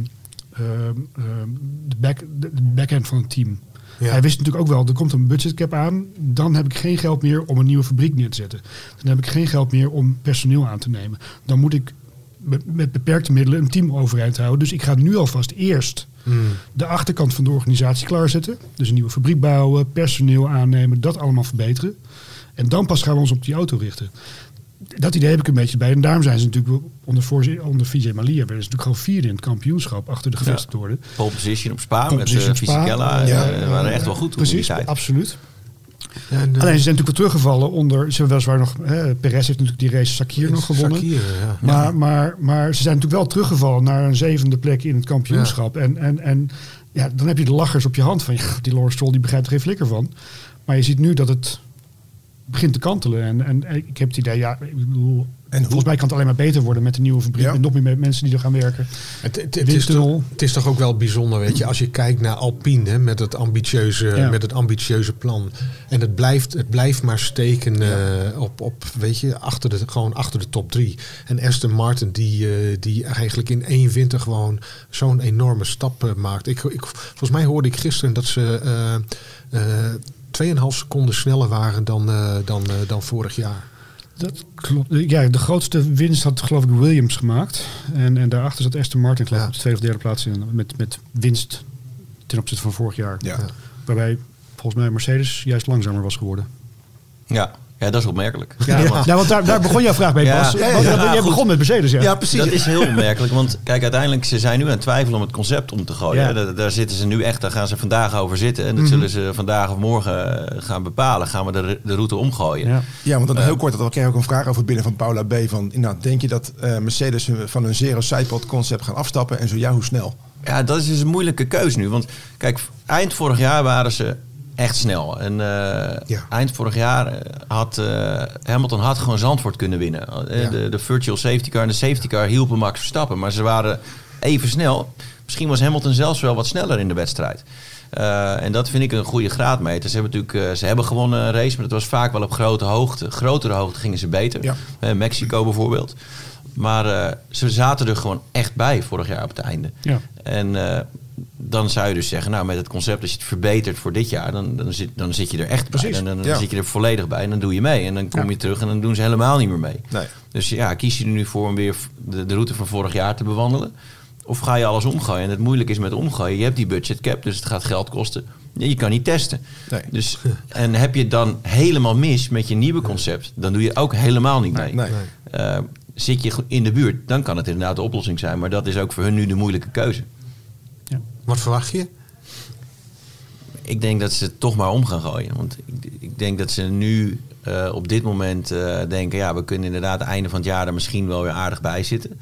de, back, de, backhand van het team. Ja. Hij wist natuurlijk ook wel, er komt een budgetcap aan, dan heb ik geen geld meer om een nieuwe fabriek neer te zetten. Dan heb ik geen geld meer om personeel aan te nemen. Dan moet ik met, beperkte middelen een team overeind houden. Dus ik ga nu alvast eerst de achterkant van de organisatie klaarzetten. Dus een nieuwe fabriek bouwen, personeel aannemen, dat allemaal verbeteren. En dan pas gaan we ons op die auto richten. Dat idee heb ik een beetje bij. En daarom zijn ze natuurlijk onder, onder Vijay Malia... werden ze natuurlijk gewoon vierde in het kampioenschap... achter de gevestigde orde. Pole position op Spa Pole met uh. Fisichella. Ja. eh, waren echt wel goed toen in die Precies, tijd. absoluut. En, eh, Alleen ze zijn natuurlijk wel teruggevallen onder... Ze hebben weliswaar nog... Hè, Perez heeft natuurlijk die race Sakir nog gewonnen. Sakir, ja. Maar, maar, maar ze zijn natuurlijk wel teruggevallen naar een zevende plek in het kampioenschap. En, en, en ja, dan heb je de lachers op je hand van... Ja, die Lawrence Stroll die begrijpt er geen flikker van. Maar je ziet nu dat het begint te kantelen. En, en ik heb het idee, ja, ik bedoel... En volgens mij kan het alleen maar beter worden met de nieuwe fabriek. Ja. Met nog meer mensen die er gaan werken. Het, het, het, is toch, het is toch ook wel bijzonder, weet je, als je kijkt naar Alpine hè, met, het ambitieuze, Ja. met het ambitieuze plan. En het blijft, het blijft maar steken eh, op, op, weet je, achter de, gewoon achter de top drie. En Aston Martin, die, eh, die eigenlijk in één winter gewoon zo'n enorme stap eh, maakt. Ik, ik, volgens mij hoorde ik gisteren dat ze 2,5 seconden sneller waren dan, eh, dan, eh, dan vorig jaar. Dat klopt. Ja, de grootste winst had geloof ik Williams gemaakt. En, en daarachter zat Aston Martin geloof ik Ja. op de tweede of derde plaats in, met, met winst ten opzichte van vorig jaar. Ja. Waarbij volgens mij Mercedes juist langzamer was geworden. Ja. Ja, dat is opmerkelijk. Ja, want- ja want daar, daar begon jouw vraag mee, Ja. Bas. Ja, Want ja, jij goed. begon met Mercedes, ja. Ja, precies. Dat is heel opmerkelijk, want kijk, uiteindelijk, ze zijn nu aan het twijfelen om het concept om te gooien. Ja. Daar, daar zitten ze nu echt, daar gaan ze vandaag over zitten. En dat Mhm. zullen ze vandaag of morgen eh, gaan bepalen. Gaan we de, de route omgooien? Ja. Ja, want dan heel kort, dat kreeg ook een vraag over binnen van Paula B. Van, nou, denk je dat eh, Mercedes van hun zero sidepod concept gaan afstappen? En zo ja, hoe snel? Ja, dat is dus een moeilijke keuze nu. Want kijk, eind vorig jaar waren ze echt snel. En eh, Ja. eind vorig jaar eh, had eh, Hamilton had gewoon Zandvoort kunnen winnen. Ja. De, de virtual safety car en de safety car hielpen Max Verstappen. Maar ze waren even snel. Misschien was Hamilton zelfs wel wat sneller in de wedstrijd. En dat vind ik een goede graadmeter. Ze hebben natuurlijk, ze hebben gewonnen een race, maar dat was vaak wel op grote hoogte. Grotere hoogte gingen ze beter. Ja. Mexico bijvoorbeeld. Maar ze zaten er gewoon echt bij vorig jaar op het einde. Ja. En dan zou je dus zeggen, nou met het concept als je het verbetert voor dit jaar, dan, dan, zit, dan zit je er echt bij. Precies, En dan, dan ja. zit je er volledig bij en dan doe je mee. En dan kom Ja. je terug en dan doen ze helemaal niet meer mee. Nee. Dus ja, kies je er nu voor om weer de, de route van vorig jaar te bewandelen? Of ga je alles omgooien? En het moeilijke is met omgooien, je hebt die budget cap, dus het gaat geld kosten. Je kan niet testen. Nee. Dus, en heb je het dan helemaal mis met je nieuwe concept, dan doe je ook helemaal niet mee. Nee. Eh, zit je in de buurt, dan kan het inderdaad de oplossing zijn. Maar dat is ook voor hun nu de moeilijke keuze. Wat verwacht je? Ik denk dat ze het toch maar om gaan gooien. Want ik, ik denk dat ze nu eh, op dit moment eh, denken... ja, we kunnen inderdaad einde van het jaar er misschien wel weer aardig bij zitten.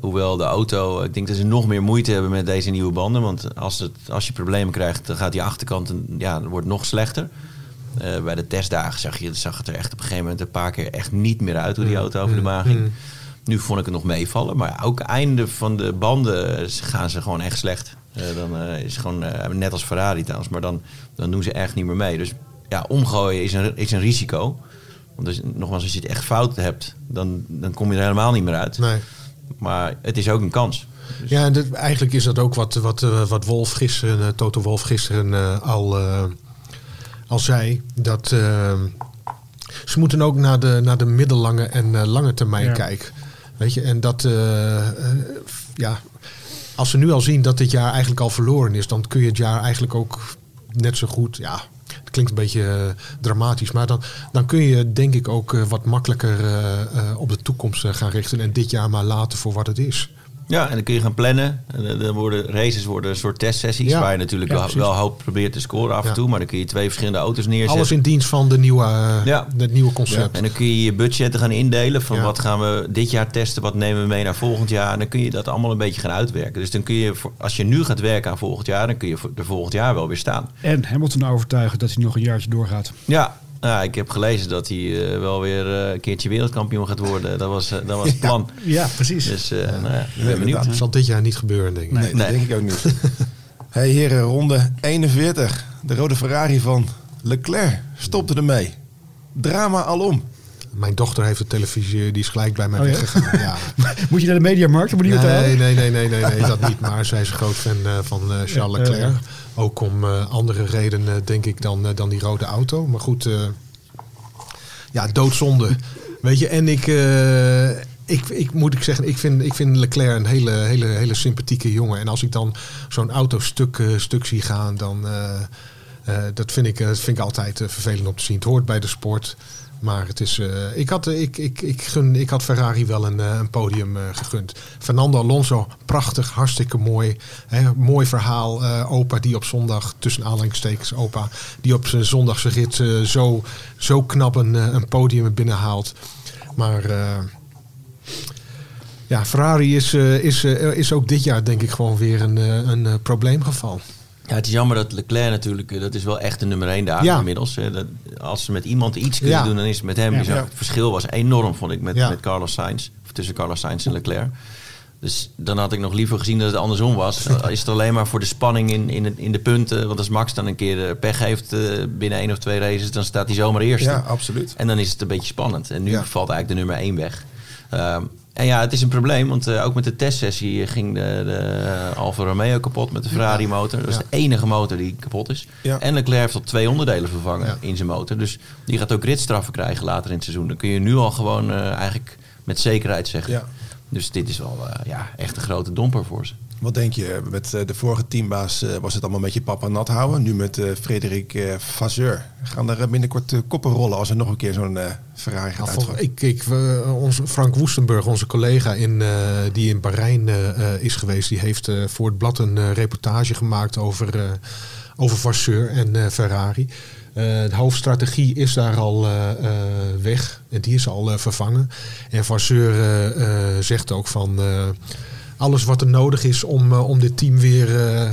Hoewel de auto... Ik denk dat ze nog meer moeite hebben met deze nieuwe banden. Want als, het, als je problemen krijgt, dan gaat die achterkant... ja, wordt nog slechter. Eh, bij de testdagen zag, je, zag het er echt op een gegeven moment... een paar keer echt niet meer uit hoe die auto over de baan ging. Nu vond ik het nog meevallen. Maar ook einde van de banden gaan ze gewoon echt slecht. Eh, dan eh, is het gewoon eh, net als Ferrari trouwens. Maar dan, dan doen ze echt niet meer mee. Dus ja, omgooien is een, is een risico. Want dus, nogmaals, als je het echt fout hebt, dan, dan kom je er helemaal niet meer uit. Nee. Maar het is ook een kans. Ja, en dit- eigenlijk is dat ook wat, wat, wat Wolf gisteren, eh, Toto Wolf gisteren eh, al, eh, al zei. Dat ze moeten ook naar de, naar de middellange en eh, lange termijn Ja. kijken. Weet je, en dat, eh, eh, ja, als ze nu al zien dat dit jaar eigenlijk al verloren is, dan kun je het jaar eigenlijk ook net zo goed, ja, het klinkt een beetje eh, dramatisch, maar dan, dan kun je denk ik ook wat makkelijker op de toekomst gaan richten en dit jaar maar laten voor wat het is. Ja, en dan kun je gaan plannen. En dan- worden races worden een soort testsessies. Ja. Waar je natuurlijk Ja, wel, wel hoop probeert te scoren af en Ja. toe. Maar dan kun je twee verschillende auto's neerzetten. Alles in dienst van de nieuwe, eh, Ja. het nieuwe concept. En dan kun je je budgetten gaan indelen van Ja. wat gaan we dit jaar testen, wat nemen we mee naar volgend jaar. En dan kun je dat allemaal een beetje gaan uitwerken. Dus dan kun je, voor- als je nu gaat werken aan volgend jaar, dan kun je voor- er volgend jaar wel weer staan. En Hamilton overtuigen dat hij nog een jaartje doorgaat. Ja, ja ik heb gelezen dat hij eh, wel weer eh, een keertje wereldkampioen gaat worden. Dat was, eh, dat was het plan. Ja, precies. Dus eh, nou ja, ik ben benieuwd. Dat zal dit jaar niet gebeuren, denk ik. Nee, dat Nee. denk ik ook niet. hey heren, ronde 41. De rode Ferrari van Leclerc stopte ermee. Drama alom. Mijn dochter heeft de televisie, die is gelijk bij mij Oh weggegaan. Ja. Moet je naar de mediamarkt die te Nee, nee, nee, nee, nee, nee, dat niet. Maar zij is een groot fan eh, van eh, Charles Ja, Leclerc. Ook om eh, andere redenen, denk ik, dan, eh, dan die rode auto. Maar goed, eh, ja, doodzonde. Weet je, en ik, eh, ik, ik moet ik zeggen, ik vind, ik vind Leclerc een hele, hele, hele sympathieke jongen. En als ik dan zo'n auto stuk, eh, stuk zie gaan, dan... eh, eh, dat vind ik, eh, dat vind ik altijd eh, vervelend om te zien. Het hoort bij de sport. Maar het is, eh, ik, had, ik, ik, ik, gun, ik had Ferrari wel een, eh, een podium eh, gegund. Fernando Alonso, prachtig, hartstikke mooi. Hè, mooi verhaal. opa die op zondag, tussen aanhalingstekens opa, die op zijn zondagse rit zo, zo knap een, een podium binnenhaalt. Maar ja, Ferrari is, is, is ook dit jaar denk ik gewoon weer een, een probleemgeval. Ja, het is jammer dat Leclerc natuurlijk, eh, dat is wel echt de nummer 1 daar Ja. inmiddels. hè. Dat, als ze met iemand iets kunnen Ja. doen, dan is het met hem. Ja. Dus Ja. Het verschil was enorm, vond ik, met, Ja. met Carlos Sainz. Of tussen Carlos Sainz en Leclerc. Dus dan had ik nog liever gezien dat het andersom was. Is het alleen maar voor de spanning in, in, in de punten. Want als Max dan een keer eh, pech heeft eh, binnen één of twee races, dan staat hij zomaar eerste. Ja, absoluut. En dan is het een beetje spannend. En nu Ja. valt eigenlijk de nummer 1 weg. Ehm, en ja, het is een probleem, want eh, ook met de testsessie ging de, de Alfa Romeo kapot met de Ferrari motor. Dat is Ja. de enige motor die kapot is. Ja. En Leclerc heeft al twee onderdelen vervangen Ja. in zijn motor. Dus die gaat ook gridstraffen krijgen later in het seizoen. Dan kun je nu al gewoon eh, eigenlijk met zekerheid zeggen. Dus dit is wel eh, ja, echt een grote domper voor ze. Wat denk je? Met eh, de vorige teambaas eh, was het allemaal een beetje papa nat houden. Nu met eh Frederik Vasseur. Gaan er binnenkort koppen rollen als er nog een keer zo'n Ferrari gaat uitgaan? ik, ik, onze Frank Woestenburg, onze collega in, die in Bahrein is geweest, die heeft voor het blad een reportage gemaakt over, over Vasseur en Ferrari. De hoofdstrategie is daar al weg en die is al vervangen. En Vasseur zegt ook van alles wat er nodig is om, eh, om dit team weer eh,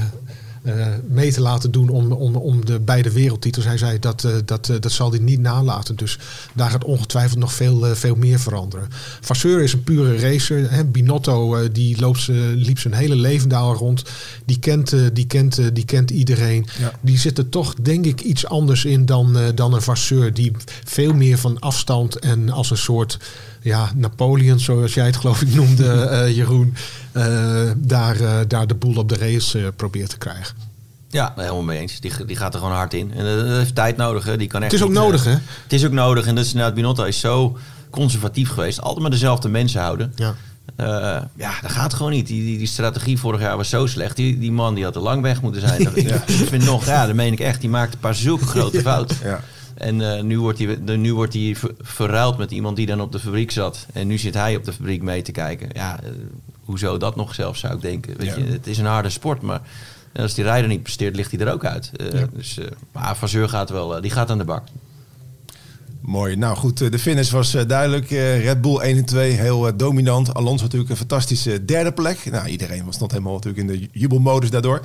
eh, mee te laten doen om, om, om de beide wereldtitels. Hij zei dat, dat, dat zal hij niet nalaten. Dus daar gaat ongetwijfeld nog veel, veel meer veranderen. Vasseur is een pure racer. Hè. Binotto die loopt, ze- liep zijn hele leven daar rond. Die kent, die kent, die kent iedereen. Ja. Die zit er toch denk ik iets anders in dan, dan een Vasseur. Die veel meer van afstand en als een soort ja, Napoleon, zoals jij het geloof ik noemde, eh, Jeroen. eh, daar, eh, daar de boel op de race probeert te krijgen. Ja, helemaal mee eens. Die, die gaat er gewoon hard in. En dat heeft tijd nodig. Hè. Die kan echt Het is ook niet, nodig, hè? Het is ook nodig. En dat is inderdaad, Binotto is zo conservatief geweest. Altijd maar dezelfde mensen houden. Ja. Ja, dat gaat gewoon niet. Die, die, die strategie vorig jaar was zo slecht. Die, die man die had er lang weg moeten zijn. Ik vind nog, ja, dat meen ik echt. Die maakte een paar zulke grote fouten. Ja. En eh, nu wordt hij, de, nu wordt hij ver- verruild met iemand die dan op de fabriek zat. En nu zit hij op de fabriek mee te kijken. Ja, eh, hoezo dat nog zelfs zou ik denken. Weet Ja. je, het is een harde sport, maar als die rijder niet presteert, ligt hij er ook uit. Eh, Dus, eh, maar Vazeur gaat wel, eh, die gaat aan de bak. Mooi. Nou goed, eh, de finish was eh, duidelijk. Eh, Red Bull 1 en 2, heel dominant. Alonso natuurlijk een fantastische derde plek. Nou, iedereen was nog helemaal natuurlijk in de jubelmodus daardoor.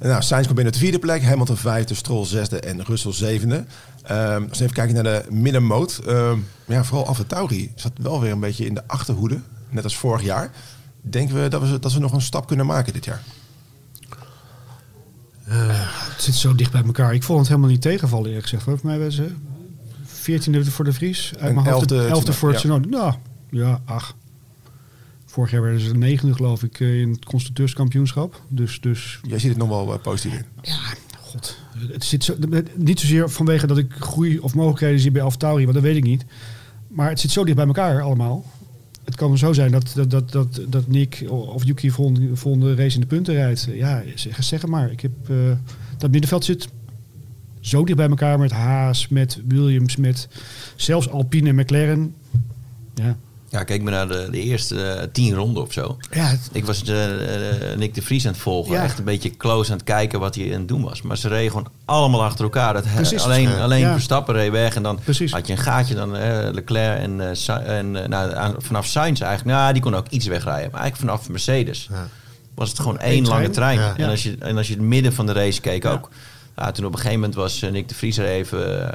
Nou, Sainz komt binnen de vierde plek. Hamilton vijfde, Stroll zesde en Russell zevende. Ehm, als we even kijken naar de middenmoot. Ehm, ja, vooral Alfa Tauri zat wel weer een beetje in de achterhoede. Net als vorig jaar. Denken we dat we, dat we nog een stap kunnen maken dit jaar? Het zit zo dicht bij elkaar. Ik vond het helemaal niet tegenvallen, eerlijk gezegd. Voor mij was 14e voor de Vries. Uit mijn hoofd, elfde 11e voor het Tsunoda. Nou, ja, ach. Vorig jaar werden ze negende, geloof ik, eh, in het constructeurskampioenschap. Dus, dus Jij ziet het nog wel eh, positief in. ja, god. Het zit zo, niet zozeer vanwege dat ik groei of mogelijkheden zie bij AlphaTauri, want dat weet ik niet. Maar het zit zo dicht bij elkaar allemaal. Het kan zo zijn dat, dat, dat, dat, dat Nick of Yuki volgende, volgende race in de punten rijdt. Ja, zeg, zeg maar. Ik heb, eh, dat middenveld zit zo dicht bij elkaar met Haas, met Williams, met zelfs Alpine en McLaren. Ja, Ja, kijk maar naar de, de eerste eh, tien ronden of zo. ja het- Ik was eh, eh, Nick de Vries aan het volgen. Ja. Echt een beetje close aan het kijken wat hij aan het doen was. Maar ze reden gewoon allemaal achter elkaar. Dat, Precies. alleen Ja. alleen Ja. Verstappen reed weg. En dan Precies. had je een gaatje. Dan Leclerc en, en nou, aan- vanaf Sainz eigenlijk. Nou, die kon ook iets wegrijden. Maar eigenlijk vanaf Mercedes Ja. was het gewoon Eén één lange trein. trein. Ja. En, als je, en als je het midden van de race keek Ja. ook. Ja, toen op een gegeven moment was eh, Nick de Vries er even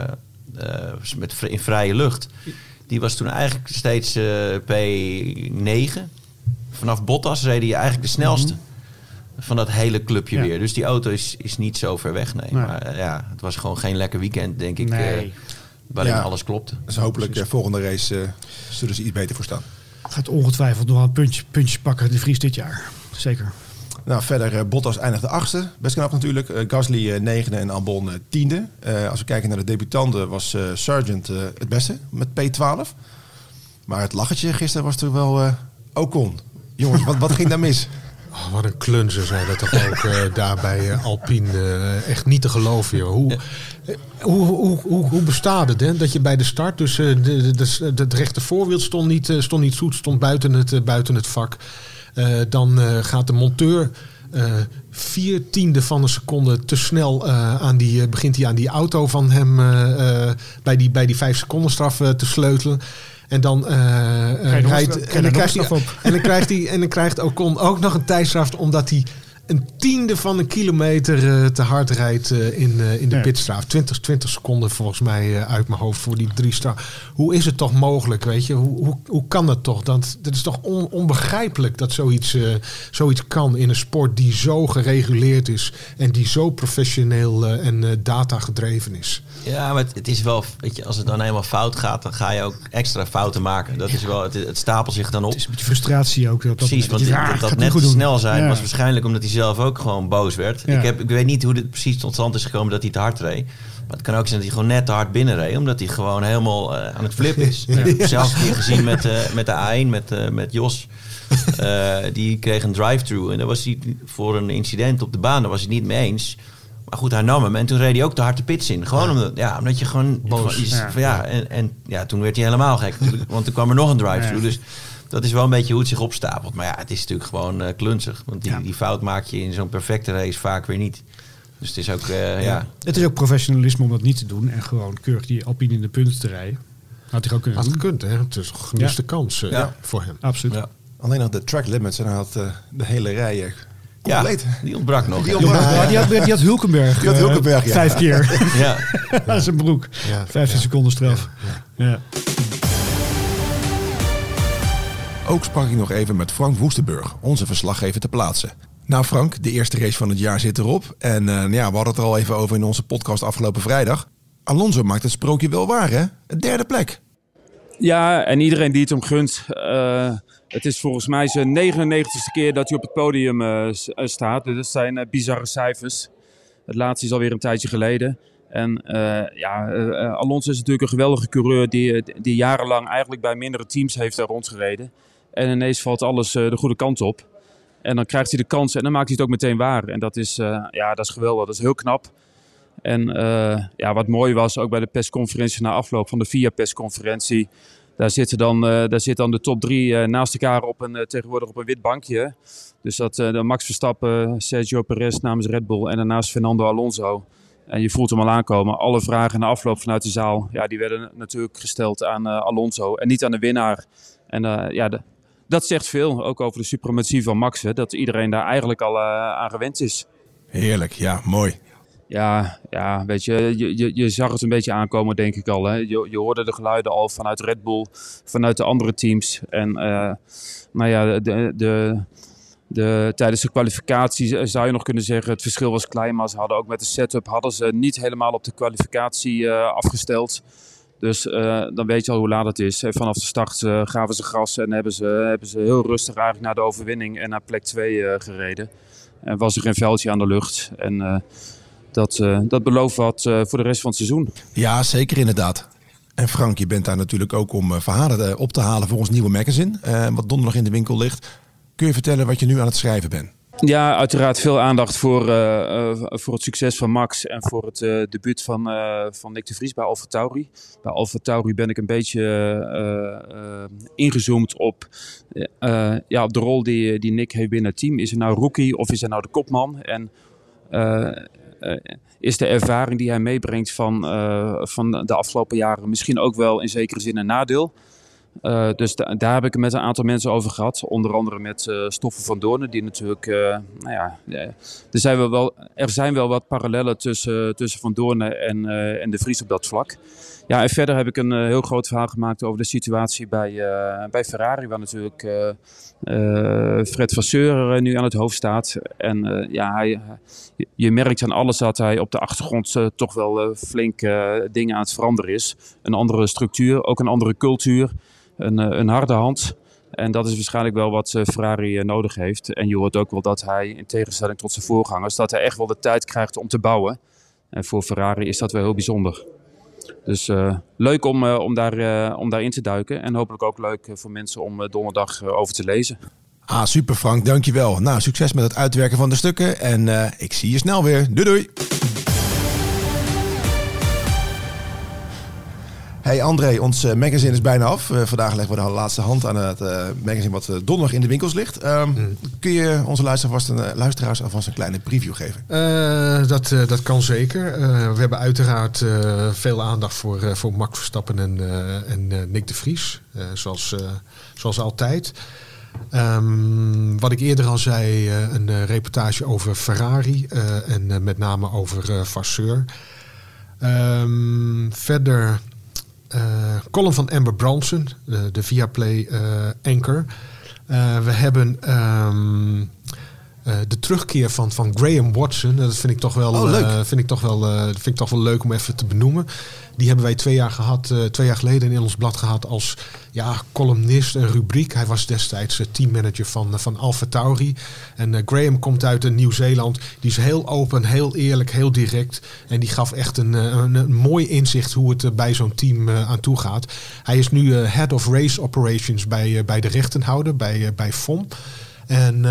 eh, eh, met, in vrije lucht. Die was toen eigenlijk steeds eh, P9. Vanaf Bottas reed hij eigenlijk de snelste. Van dat hele clubje Mhm. Ja. weer. Dus die auto is, is niet zo ver weg. Nee. Nee. Maar ja, het was gewoon geen lekker weekend, denk ik. Nee. eh, waarin Ja. alles klopte. Dus hopelijk eh, volgende race eh, zullen ze iets beter voor staan. gaat ongetwijfeld nog een puntje, puntjes pakken, de Vries dit jaar. Zeker. Nou, verder eh, Bottas eindigde achtste. Best knap natuurlijk. Eh, Gasly eh, negende en Albon tiende. Als we kijken naar de debutanten was Sargent het beste met P12. Maar het lachertje gisteren was toch wel Ocon. Jongens, wat, wat ging daar mis? Oh, wat een klunzen zijn dat toch ook daar bij uh, Alpine. Echt niet te geloven, joh. Hoe, hoe, hoe, hoe, hoe, bestaat het, hè? Dat je bij de start, dus het rechter voorwiel stond niet, stond niet zoet, stond buiten het, buiten het vak. Dan gaat de monteur vier tiende van een seconde te snel aan die, begint hij aan die auto van hem bij, die, bij die vijf seconden straf te sleutelen. En dan rijdt. En dan, krijgt hij, en dan krijgt hij. En dan krijgt Ocon ook nog een tijdstraf. Omdat hij een tiende van een kilometer uh, te hard rijdt uh, in, uh, in de ja. pitstraaf. 20, 20 seconden volgens mij uit mijn hoofd voor die drie straf. Hoe is het toch mogelijk, weet je? Hoe, hoe, hoe kan dat toch? Dat, dat is toch on, onbegrijpelijk dat zoiets, zoiets kan in een sport die zo gereguleerd is. En die zo professioneel en data gedreven is. Ja, maar het, het, is wel, weet je, als het dan helemaal fout gaat, dan ga je ook extra fouten maken. Dat is wel, het, het stapelt zich dan op. Het is een beetje frustratie ook. Dat, Precies, want dat, dat, dat net te snel zijn ja. was waarschijnlijk omdat hij zelf ook gewoon boos werd. Ja. Ik, heb, ik weet niet hoe dit precies tot stand is gekomen dat hij te hard reed. Maar het kan ook zijn dat hij gewoon net te hard binnenreed, omdat hij gewoon helemaal uh, aan het flippen is. Ja. Ik heb zelfs een keer gezien met, uh, met de A1, met, uh, met Jos. die kreeg een drive-thru en daar was hij voor een incident op de baan, daar was hij niet mee eens. Maar goed, hij nam hem en toen reed hij ook de harde pits in. Gewoon omdat, ja, omdat je gewoon... Boos. Je, ja. ja. en, en ja, toen werd hij helemaal gek. Want toen kwam er nog een drive-thru. Dus dat is wel een beetje hoe het zich opstapelt. Maar ja, het is natuurlijk gewoon uh, klunzig. Want die, die fout maak je in zo'n perfecte race vaak weer niet. Dus het is ook, uh, ja. Het is ook professionalisme om dat niet te doen. En gewoon keurig die Alpine in de punten te rijden. Had hij ook kunnen Had doen. gekund, hè? Het is een gemiste kans uh, voor hem. Absoluut. Alleen nog de track limits en hij had de hele rij Compleet. Ja, die ontbrak nog. Die, ontbrak, ja, die, had, die had Hulkenberg. Die had Hulkenberg, ja. Vijf keer. ja. Dat is een broek. Ja. 15 seconden straf. Ja. Ook sprak ik nog even met Frank Woestenburg, onze verslaggever te plaatsen. Nou Frank, de eerste race van het jaar zit erop. En uh, ja, we hadden het er al even over in onze podcast afgelopen vrijdag. Alonso maakt het sprookje wel waar, hè? Een derde plek. Ja, en iedereen die het hem gunt. Uh, het is volgens mij zijn 99ste keer dat hij op het podium uh, staat. Dus dat zijn bizarre cijfers. Het laatste is alweer een tijdje geleden. En ja, Alonso is natuurlijk een geweldige coureur die, die jarenlang eigenlijk bij mindere teams heeft rondgereden. En ineens valt alles de goede kant op. En dan krijgt hij de kans en dan maakt hij het ook meteen waar. En dat is, ja, dat is geweldig, dat is heel knap. En ja, wat mooi was, ook bij de persconferentie na afloop van de VIA-persconferentie daar, zitten dan, daar zit dan de top drie naast elkaar op een, tegenwoordig op een wit bankje. Dus dat de Max Verstappen, Sergio Perez namens Red Bull en daarnaast Fernando Alonso. En je voelt hem al aankomen. Alle vragen na afloop vanuit de zaal, ja, die werden natuurlijk gesteld aan Alonso en niet aan de winnaar. En ja, de, dat zegt veel, ook over de suprematie van Max. Hè, dat iedereen daar eigenlijk al aan gewend is. Heerlijk, ja, mooi. Ja, ja, weet je, je, je, je zag het een beetje aankomen, denk ik al. Hè? Je, je hoorde de geluiden al vanuit Red Bull, vanuit de andere teams. En uh, nou ja, de, de, de, tijdens de kwalificatie zou je nog kunnen zeggen, het verschil was klein. Maar ze hadden ook met de setup, hadden ze niet helemaal op de kwalificatie uh, afgesteld. Dus uh, dan weet je al hoe laat het is. Vanaf de start uh, gaven ze gas en hebben ze, hebben ze heel rustig eigenlijk naar de overwinning en naar plek 2 uh, gereden. En was er geen veldje aan de lucht. En dat, dat belooft wat voor de rest van het seizoen. Ja, zeker inderdaad. En Frank, je bent daar natuurlijk ook om verhalen op te halen voor ons nieuwe magazine. wat donderdag in de winkel ligt. Kun je vertellen wat je nu aan het schrijven bent? Ja, uiteraard veel aandacht voor, voor het succes van Max en voor het debuut van, van Nick de Vries bij Alfa Tauri. Bij Alfa Tauri ben ik een beetje ingezoomd op, ja, op de rol die, die Nick heeft binnen het team. Is hij nou rookie of is hij nou de kopman? En uh, is de ervaring die hij meebrengt van, uh, van de afgelopen jaren misschien ook wel in zekere zin een nadeel. Uh, dus da daar heb ik het met een aantal mensen over gehad. Onder andere met uh, Stoffen van Doornen, die natuurlijk, uh, nou ja, er zijn wel, er zijn wel wat parallellen tussen, tussen Van Doornen en, en de Vries op dat vlak. Ja, en verder heb ik een heel groot verhaal gemaakt over de situatie bij, bij Ferrari, waar natuurlijk Fred Vasseur nu aan het hoofd staat. En ja, je merkt aan alles dat hij op de achtergrond toch wel flink dingen aan het veranderen is. Een andere structuur, ook een andere cultuur een, eh, een harde hand. En dat is waarschijnlijk wel wat eh, Ferrari eh, nodig heeft. En je hoort ook wel dat hij, in tegenstelling tot zijn voorgangers, dat hij echt wel de tijd krijgt om te bouwen. En voor Ferrari is dat wel heel bijzonder. Dus leuk om, om, daar, uh, om daarin te duiken. En hopelijk ook leuk voor mensen om donderdag over te lezen. Ah, super Frank, dankjewel. Nou, succes met het uitwerken van de stukken en ik zie je snel weer. Doei doei! Hey André, ons uh, magazine is bijna af. Uh, vandaag leggen we de laatste hand aan het uh, magazine wat donderdag in de winkels ligt. Um, mm. Kun je onze luisteraars, een, luisteraars alvast een kleine preview geven? dat, dat kan zeker. we hebben uiteraard veel aandacht voor, voor Max Verstappen en, en Nick de Vries. zoals, zoals altijd. Um, wat ik eerder al zei, een reportage over Ferrari en met name over Vasseur. Um, verder column van Amber Bronson, de, de Viaplay uh, anchor. Uh, we hebben um, de terugkeer van, van Graham Watson. Dat vind ik toch wel, oh, vind ik toch wel, vind ik toch wel leuk om even te benoemen. Die hebben wij twee jaar, gehad, twee jaar geleden in ons blad gehad als ja, columnist, een rubriek. Hij was destijds teammanager van, van Alpha Tauri. En Graham komt uit Nieuw-Zeeland. Die is heel open, heel eerlijk, heel direct. En die gaf echt een, een, een mooi inzicht hoe het bij zo'n team aan toe gaat. Hij is nu Head of Race Operations bij, bij de rechtenhouder, bij, bij FOM. En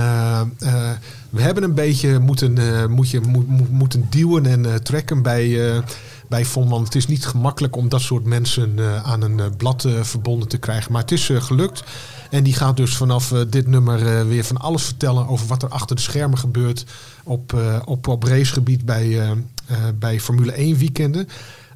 we hebben een beetje moeten, moet je, moet, moeten duwen en trekken bij bij vond. Want het is niet gemakkelijk om dat soort mensen uh, aan een uh, blad uh, verbonden te krijgen. Maar het is gelukt. En die gaat dus vanaf dit nummer weer van alles vertellen over wat er achter de schermen gebeurt op, op, op racegebied bij, bij Formule 1 weekenden.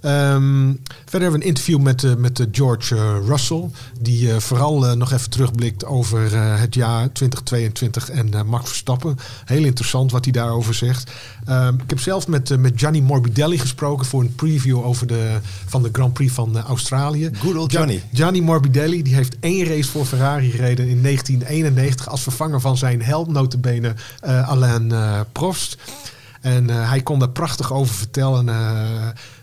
Um, verder hebben we een interview met, uh, met George uh, Russell. Die uh, vooral nog even terugblikt over het jaar 2022 en Max Verstappen. Heel interessant wat hij daarover zegt. Um, ik heb zelf met, met Gianni Morbidelli gesproken voor een preview over de, van de Grand Prix van Australië. Good old Gianni. Gianni Morbidelli die heeft één race voor Ferrari gereden in 1991 als vervanger van zijn held, notabene Alain Prost. En hij kon daar prachtig over vertellen.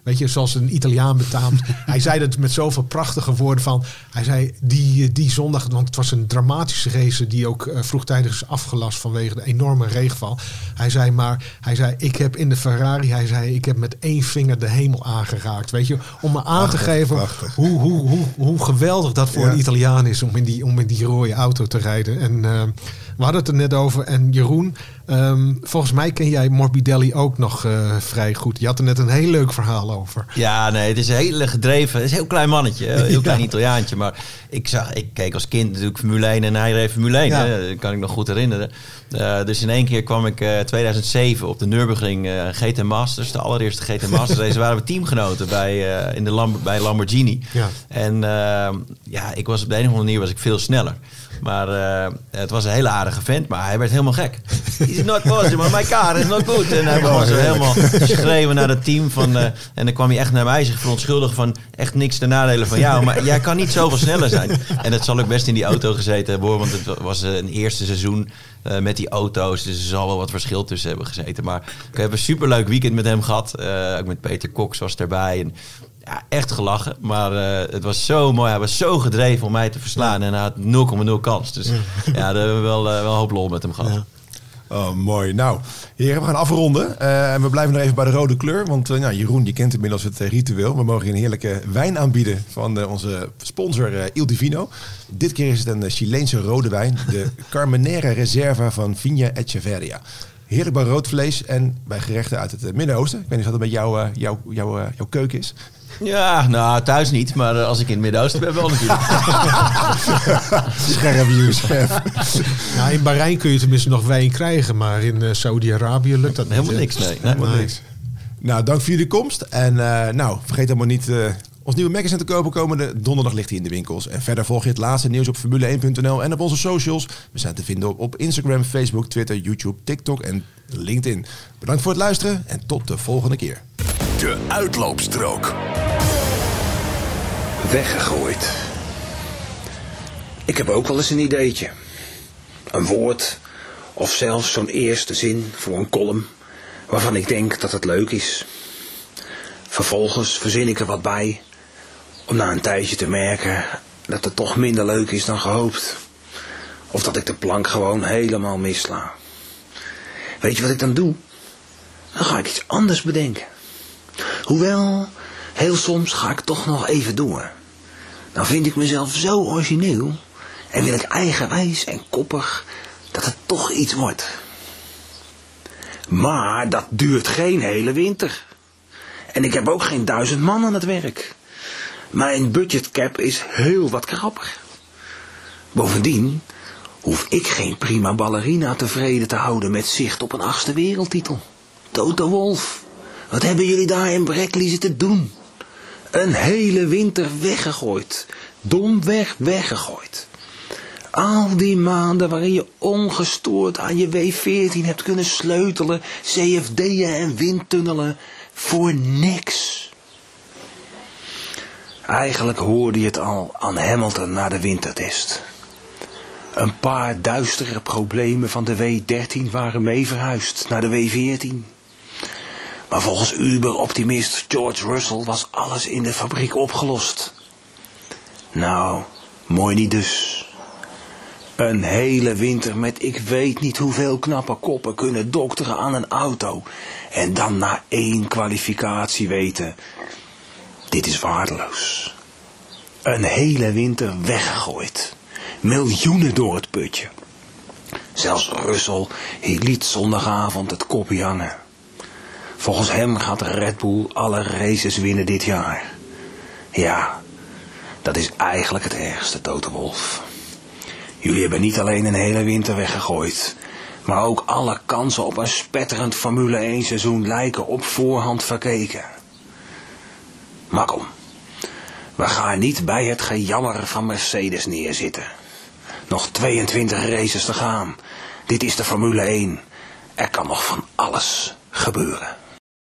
Weet je, zoals een Italiaan betaamt. hij zei dat met zoveel prachtige woorden van. Hij zei die, die zondag, want het was een dramatische race die ook uh, vroegtijdig is afgelast vanwege de enorme regenval. Hij zei maar, hij zei ik heb in de Ferrari, hij zei ik heb met één vinger de hemel aangeraakt. Weet je, om me aan te geven hoe, hoe, hoe, hoe geweldig dat voor een Italiaan is om in die, om in die rode auto te rijden. En we hadden het er net over. En Jeroen, um, volgens mij ken jij Morbidelli ook nog uh, vrij goed. Je had er net een heel leuk verhaal over. Ja, nee, het is een hele gedreven. Het is een heel klein mannetje, een heel klein Italiaantje. Maar ik, zag, ik keek als kind natuurlijk Formule 1 en hij reed Formule 1. Ja. Hè? Dat kan ik nog goed herinneren. Uh, dus in één keer kwam ik uh, 2007 op de Nürburgring GT Masters, de allereerste GT Masters race. waren we teamgenoten bij, in de Lam bij Lamborghini. Ja. En ja, ik was op de een of andere manier was ik veel sneller. Maar uh, het was een hele aardige vent, maar hij werd helemaal gek. Is not possible, my car is not good. En hij begon zo helemaal schreeuwen naar het team. Van, uh, en dan kwam hij echt naar mij zich verontschuldigen van echt niks te nadelen van jou. Maar jij kan niet zoveel sneller zijn. En dat zal ook best in die auto gezeten hebben hoor. Want het was een eerste seizoen uh, met die auto's. Dus er zal wel wat verschil tussen hebben gezeten. Maar ik heb een superleuk weekend met hem gehad. ook met Peter Cox was erbij. En ja, echt gelachen. Maar uh, het was zo mooi. Hij was zo gedreven om mij te verslaan. En hij had 0,0 kans. Dus ja, daar hebben we wel, uh, wel hoop lol met hem gehad. Ja. Oh, mooi. Nou, heren, we gaan afronden. Uh, en we blijven nog even bij de rode kleur. Want nou, Jeroen, je kent inmiddels het ritueel. We mogen je een heerlijke wijn aanbieden van onze sponsor Il Divino. Dit keer is het een Chileense rode wijn. De Carmenera Reserva van Vigna Echeverria. Heerlijk bij rood vlees en bij gerechten uit het Midden-Oosten. Ik weet niet of dat met jou, jouw, jouw, jouw keuken is. Ja, nou, thuis niet. Maar als ik in het Midden-Oosten ben, wel natuurlijk. scherp, scherp. Ja, in Bahrein kun je tenminste nog wijn krijgen. Maar in uh, Saudi-Arabië lukt dat Helemaal niks, nee. Helemaal nee. niks. Nou, dank voor jullie komst. En uh, nou, vergeet helemaal niet... Uh, ons nieuwe magazine te kopen komende donderdag ligt hij in de winkels. En verder volg je het laatste nieuws op Formule1.nl en op onze socials. We zijn te vinden op, op Instagram, Facebook, Twitter, YouTube, TikTok en LinkedIn. Bedankt voor het luisteren en tot de volgende keer. De uitloopstrook. Weggegooid. Ik heb ook wel eens een ideetje. Een woord of zelfs zo'n eerste zin voor een column waarvan ik denk dat het leuk is. Vervolgens verzin ik er wat bij om na een tijdje te merken dat het toch minder leuk is dan gehoopt. Of dat ik de plank gewoon helemaal missla. Weet je wat ik dan doe? Dan ga ik iets anders bedenken. Hoewel, heel soms ga ik toch nog even door. Dan vind ik mezelf zo origineel en wil ik eigenwijs en koppig dat het toch iets wordt. Maar dat duurt geen hele winter. En ik heb ook geen duizend man aan het werk. Mijn budgetcap is heel wat krapper. Bovendien hoef ik geen prima ballerina tevreden te houden met zicht op een achtste wereldtitel. Toto Wolf, wat hebben jullie daar in Brackley zitten doen? Een hele winter weggegooid. Domweg weggegooid. Al die maanden waarin je ongestoord aan je W14 hebt kunnen sleutelen, CFD'en en windtunnelen, voor niks. Eigenlijk hoorde je het al aan Hamilton na de wintertest. Een paar duistere problemen van de W13 waren mee verhuisd naar de W14. Maar volgens Uber-optimist George Russell was alles in de fabriek opgelost. Nou, mooi niet dus. Een hele winter met ik weet niet hoeveel knappe koppen kunnen dokteren aan een auto. En dan na één kwalificatie weten, dit is waardeloos. Een hele winter weggegooid. Miljoenen door het putje. Zelfs Russell liet zondagavond het kopje hangen. Volgens hem gaat Red Bull alle races winnen dit jaar. Ja, dat is eigenlijk het ergste, Toto Wolf. Jullie hebben niet alleen een hele winter weggegooid, maar ook alle kansen op een spetterend Formule 1 seizoen lijken op voorhand verkeken. Maar kom, we gaan niet bij het gejammer van Mercedes neerzitten. Nog 22 races te gaan. Dit is de Formule 1. Er kan nog van alles gebeuren.